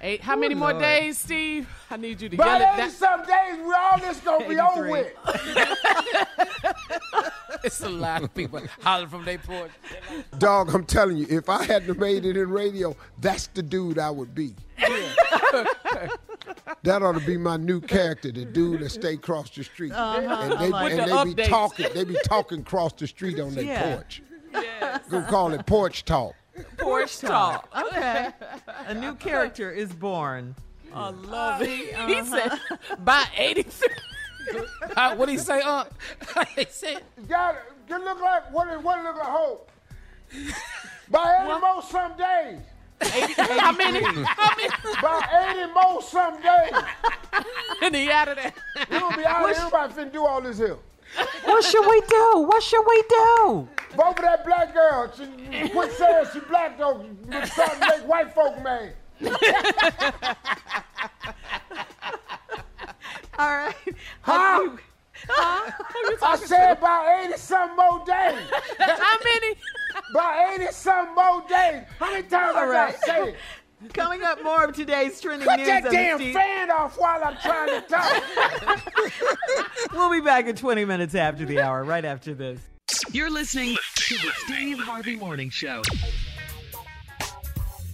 Eight. How many Ooh, more Lord. days, Steve? I need you to But get it. eighty That, some days, we all this gonna be over with. *laughs* it's a lot of people hollering from their porch. Dog, I'm telling you, if I hadn't made it in radio, that's the dude I would be. *laughs* that ought to be my new character, the dude that stay across the street. Uh-huh, and they, like and the they be talking, they be talking across the street on their Yeah. porch. Gonna call it porch talk. Porch talk. Okay. A new character is born. I love it. He said, by 83. *laughs* Uh, what did he say, uh? he said, Got it. It look like what it what it look like hope. *laughs* By 80 more some days. how many? How many? By 80 more some days. *laughs* and he out of there. We gonna be out here. Everybody finna do all this here. What should we do? What should we do? Vote for that black girl. She quit saying she black though. Starting to make white folk mad. *laughs* All right. Huh? I said about 80 some more days. *laughs* How many? About 80 some more days. How many times All I right. gotta say it? Coming up more of today's trending Cut news. that damn Steve- fan off while I'm trying to talk. *laughs* *laughs* We'll be back in 20 minutes after the hour, right after this. You're listening to the Steve Harvey Morning Show.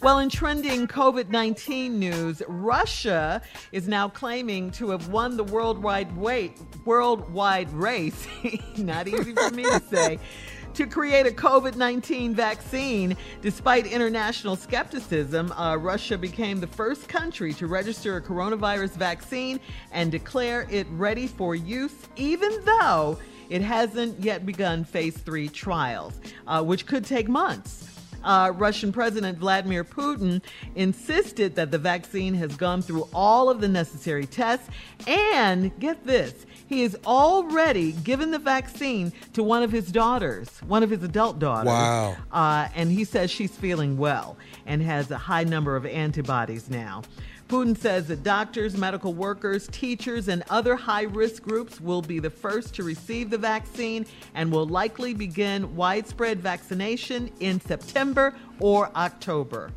Well, in trending COVID 19 news, Russia is now claiming to have won the worldwide weight, worldwide race. *laughs* Not easy for me to say. To create a COVID 19 vaccine. Despite international skepticism, uh, Russia became the first country to register a coronavirus vaccine and declare it ready for use, even though it hasn't yet begun phase three trials, uh, which could take months. Uh, Russian President Vladimir Putin insisted that the vaccine has gone through all of the necessary tests. And get this, he has already given the vaccine to one of his daughters, one of his adult daughters. Wow. Uh, and he says she's feeling well and has a high number of antibodies now. Putin says that doctors, medical workers, teachers, and other high risk groups will be the first to receive the vaccine and will likely begin widespread vaccination in September or October.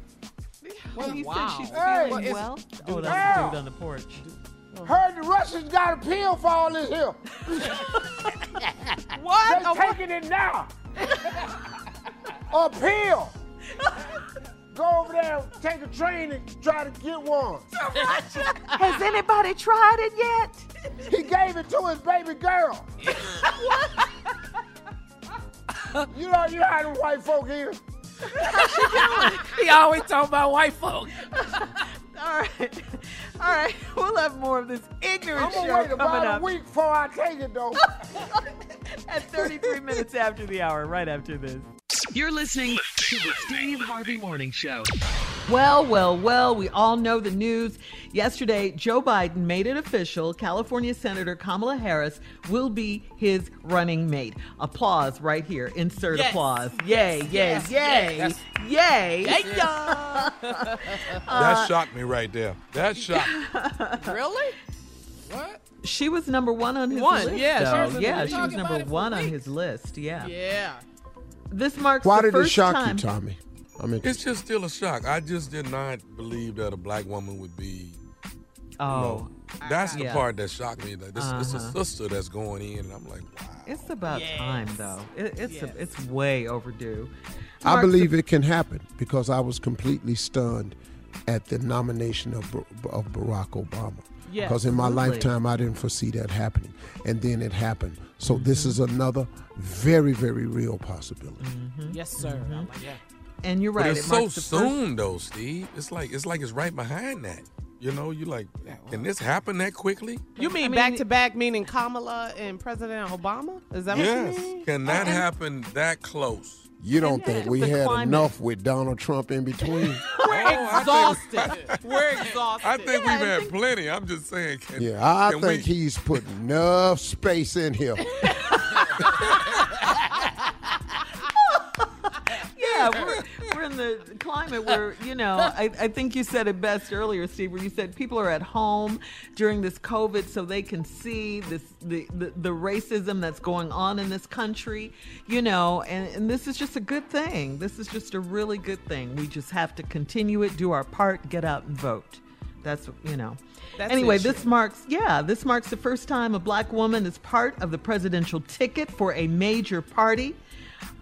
Well, he Wow. said she's feeling It's- well. Oh, Dude, that's the dude on the porch. Heard the Russians got a pill for all this here. *laughs* What? They taking it now. a pill. Go over there, take a train, and try to get one. Has anybody tried it yet? He gave it to his baby girl. you know, you know how them white folk here. *laughs* he always talking about white folk. *laughs* All right. All right. *laughs* We'll have more of this ignorant I'm gonna show wait coming about up a week before I take it though. *laughs* at 33 minutes after the hour, right after this. You're listening to the Steve Harvey Morning Show. Well, well, well, we all know the news. Yesterday, Joe Biden made it official. California Senator Kamala Harris will be his running mate. Applause right here. Insert Yes. applause. Yay, yay, yay, yes. yay. Yeah. *laughs* that uh, shocked me right there. That shocked me. *laughs* really? What? She was number one on his One, list. yeah, she was- yeah, she was number about it for one on his list. Yeah. Yeah. This marks Why the did it shock time. you, Tommy? I mean, It's just still a shock. I just did not believe that a black woman would be. Oh, No. That's the Yeah. part that shocked me. That this it's a Uh-huh. sister that's going in, and I'm like, wow. it's about Yes. time though. It, it's Yes. it's way overdue. I Marks the- believe it can happen because I was completely stunned at the nomination of, of Barack Obama. Yes, Because in my absolutely. lifetime, I didn't foresee that happening. And then it happened. So this Mm-hmm. is another very, very real possibility. Yes, sir. I'm like, yeah. And you're But right. it's it so marks the first- soon though, Steve. It's like it's like it's right behind that. You know, you like, can this happen that quickly? You mean back to back, meaning Kamala and President Obama? Is that what you Yes. Can that happen that close? You don't think we the had climate. enough with Donald Trump in between? *laughs* Oh, I Exhausted. *laughs* We're exhausted. I think Yeah, we've had think- plenty. I'm just saying. Can, yeah, I can think we, he's put enough space in here. *laughs* Yeah, *laughs* we're, we're in the climate where, you know, I, I think you said it best earlier, Steve, where you said people are at home during this COVID so they can see this the, the, the racism that's going on in this country, you know, and, and this is just a good thing. This is just a really good thing. We just have to continue it, do our part, get out and vote. That's you know. That's anyway, this marks yeah, this marks the first time a black woman is part of the presidential ticket for a major party.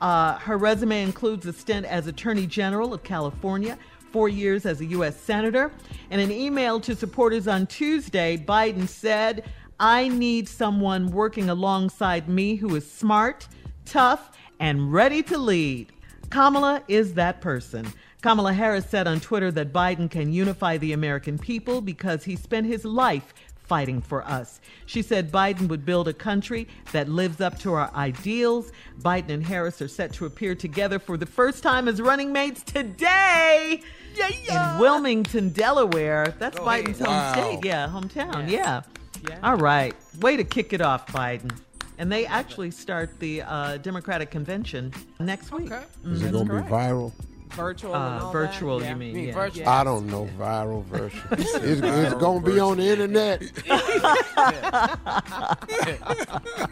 Uh, her resume includes a stint as Attorney General of California, four years as a U.S. Senator. In an email to supporters on Tuesday, Biden said, I need someone working alongside me who is smart, tough, and ready to lead. Kamala is that person. Kamala Harris said on Twitter that Biden can unify the American people because he spent his life fighting for us. She said Biden would build a country that lives up to our ideals. Biden and Harris are set to appear together for the first time as running mates today yeah, yeah. in Wilmington, Delaware. That's Go Biden's ahead. home state. Yeah, hometown. Yes. Yeah. Yeah. All right. Way to kick it off, Biden. And they actually start the uh, Democratic convention next week. Is it going to be viral? Virtual Uh, and all virtual, that? you mean, Yeah. yeah. Virtual. I don't know viral virtual *laughs* it's it's going to be on the internet. *laughs*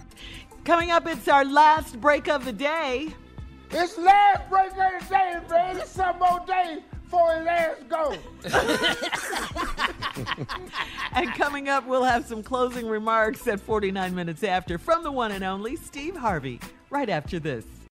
*laughs* Coming up, it's our last break of the day. It's last break of the day, man. It's some more days before it last go. And coming up, we'll have some closing remarks at 49 minutes after from the one and only Steve Harvey, right after this.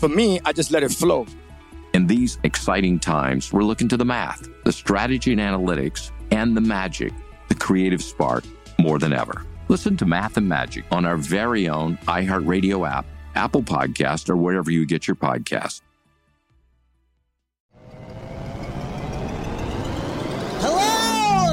For me, I just let it flow. In these exciting times, we're looking to the math, the strategy and analytics, and the magic, the creative spark, more than ever. Listen to Math and Magic on our very own iHeartRadio app, Apple Podcast, or wherever you get your podcasts.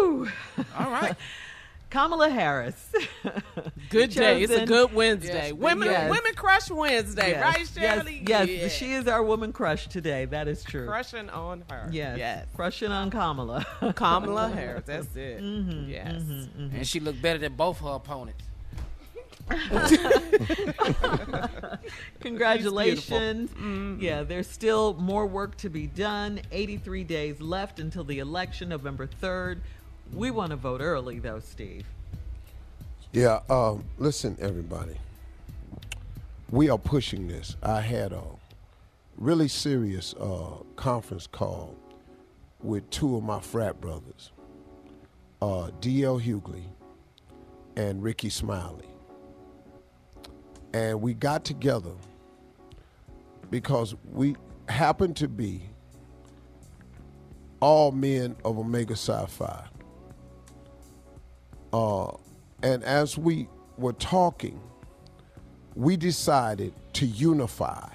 Woo! All right. *laughs* Kamala Harris. *laughs* Good day. It's a good Wednesday. Yes, women yes. Women Crush Wednesday, Yes, right, Shirley? Yes, yes Yeah. she is our woman crush today. That is true. Crushing on her. Yes, Yes. crushing on Kamala. Kamala *laughs* Harris. That's it. Mhm, yes. mhm, And she looked better than both her opponents. *laughs* Congratulations. Mm-hmm. Yeah, there's still more work to be done. 83 days left until the election, November 3rd. We want to vote early, though, Steve. Yeah, um, listen, everybody. We are pushing this. I had a really serious uh, conference call with two of my frat brothers, uh, D.L. Hughley and Rickey Smiley. And we got together because we happened to be all men of Omega Psi Phi. Uh, and as we were talking, we decided to unify,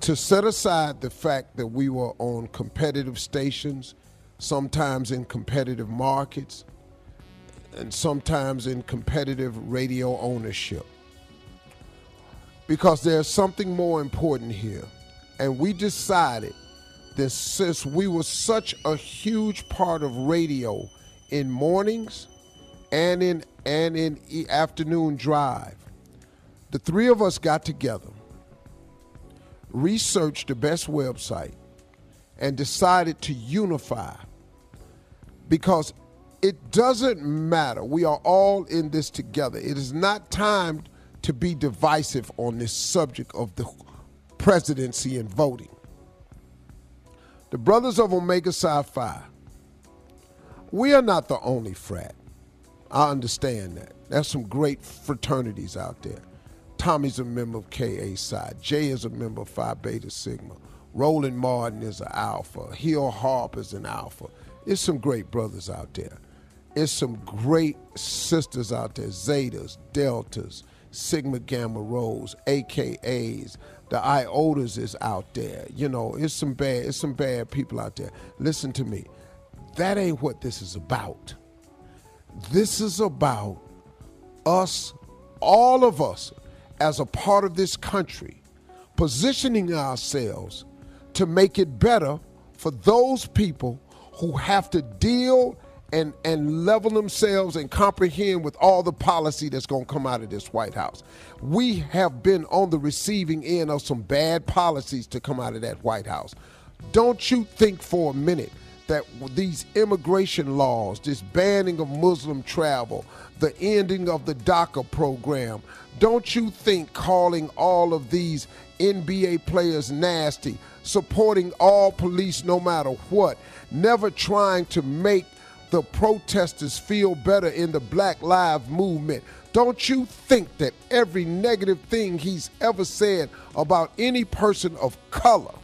to set aside the fact that we were on competitive stations, sometimes in competitive markets, and sometimes in competitive radio ownership. Because there's something more important here. And we decided that since we were such a huge part of radio in mornings and in and in afternoon drive, the three of us got together, researched the best website, and decided to unify because it doesn't matter. We are all in this together. It is not time to be divisive on this subject of the presidency and voting. The brothers of Omega Psi Phi, we are not the only frat. I understand that. There's some great fraternities out there. Tommy's a member of KA Psi. Jay is a member of Phi Beta Sigma. Roland Martin is an alpha. Hill Harper is an alpha. There's some great brothers out there. There's some great sisters out there, Zetas, Deltas, Sigma Gamma Rhos, AKAs. The Iotas is out there. You know, it's some bad, it's some bad people out there. Listen to me. That ain't what this is about. This is about us, all of us, as a part of this country, positioning ourselves to make it better for those people who have to deal and, and level themselves and comprehend with all the policy that's going to come out of this White House. We have been on the receiving end of some bad policies to come out of that White House. Don't you think for a minute that these immigration laws, this banning of Muslim travel, the ending of the DACA program, don't you think calling all of these NBA players nasty, supporting all police no matter what, never trying to make the protesters feel better in the Black Lives Movement, don't you think that every negative thing he's ever said about any person of color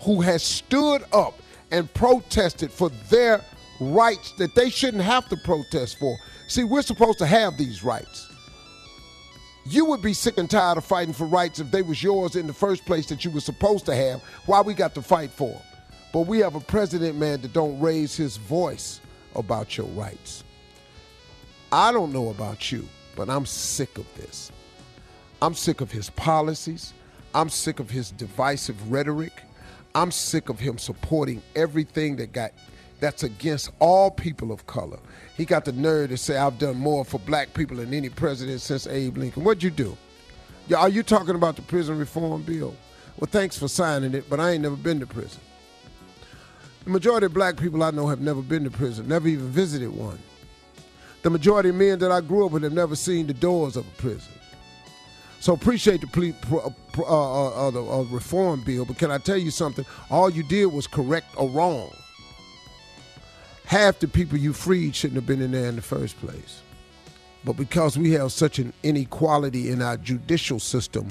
who has stood up and protested for their rights that they shouldn't have to protest for? See, we're supposed to have these rights. You would be sick and tired of fighting for rights if they was yours in the first place that you were supposed to have. Why we got to fight for? But we have a president, man, that don't raise his voice about your rights. I don't know about you, but I'm sick of this. I'm sick of his policies. I'm sick of his divisive rhetoric. I'm sick of him supporting everything that got that's against all people of color. He got the nerve to say, I've done more for black people than any president since Abe Lincoln. What'd you do? Are you talking about the prison reform bill? Well, thanks for signing it, but I ain't never been to prison. The majority of black people I know have never been to prison, never even visited one. The majority of men that I grew up with have never seen the doors of a prison. So appreciate the uh, uh, uh, the uh, reform bill, but can I tell you something? All you did was correct a wrong. Half the people you freed shouldn't have been in there in the first place. But because we have such an inequality in our judicial system,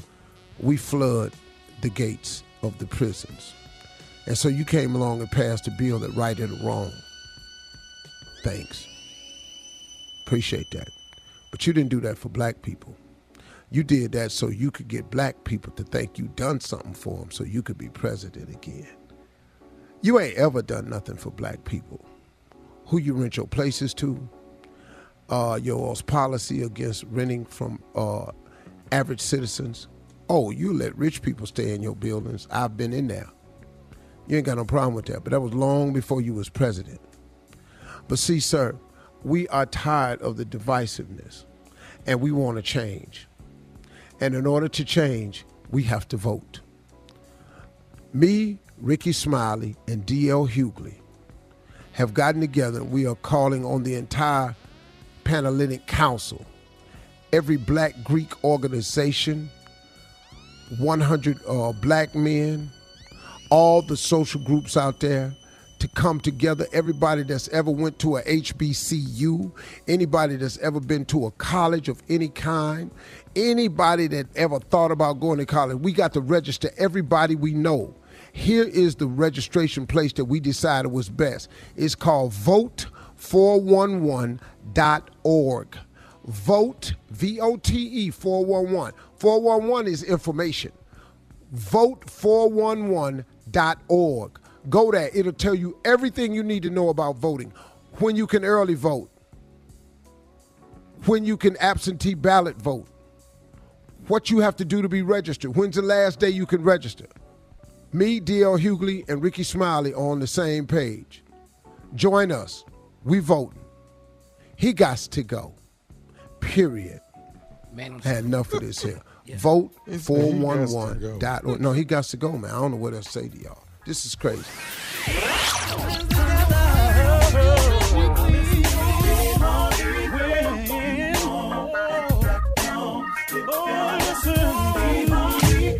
we flood the gates of the prisons. And so you came along and passed a bill that righted a wrong. Thanks. Appreciate that. But you didn't do that for black people. You did that so you could get black people to think you done something for them so you could be president again. You ain't ever done nothing for black people. Who you rent your places to, uh, your policy against renting from uh, average citizens. Oh, you let rich people stay in your buildings. I've been in there. You ain't got no problem with that. But that was long before you was president. But see, sir, we are tired of the divisiveness and we want to change. And in order to change, we have to vote. Me, Rickey Smiley, and D.L. Hughley have gotten together we are calling on the entire Panhellenic Council, every black Greek organization, 100 uh, black men, all the social groups out there, to come together. Everybody that's ever went to a HBCU, anybody that's ever been to a college of any kind, anybody that ever thought about going to college, we got to register everybody we know. Here is the registration place that we decided was best. It's called vote411.org. Vote, V O T E 411. 411 is information. Vote411.org. Go there. It'll tell you everything you need to know about voting. When you can early vote, when you can absentee ballot vote, what you have to do to be registered, when's the last day you can register. Me, D.L. Hughley, and Rickey Smiley on the same page. Join us. We voting. He got to go. Period. Man, Had enough of this here. Vote 411. Dot, org. no, he got to go, man. I don't know what else to say to y'all. This is crazy.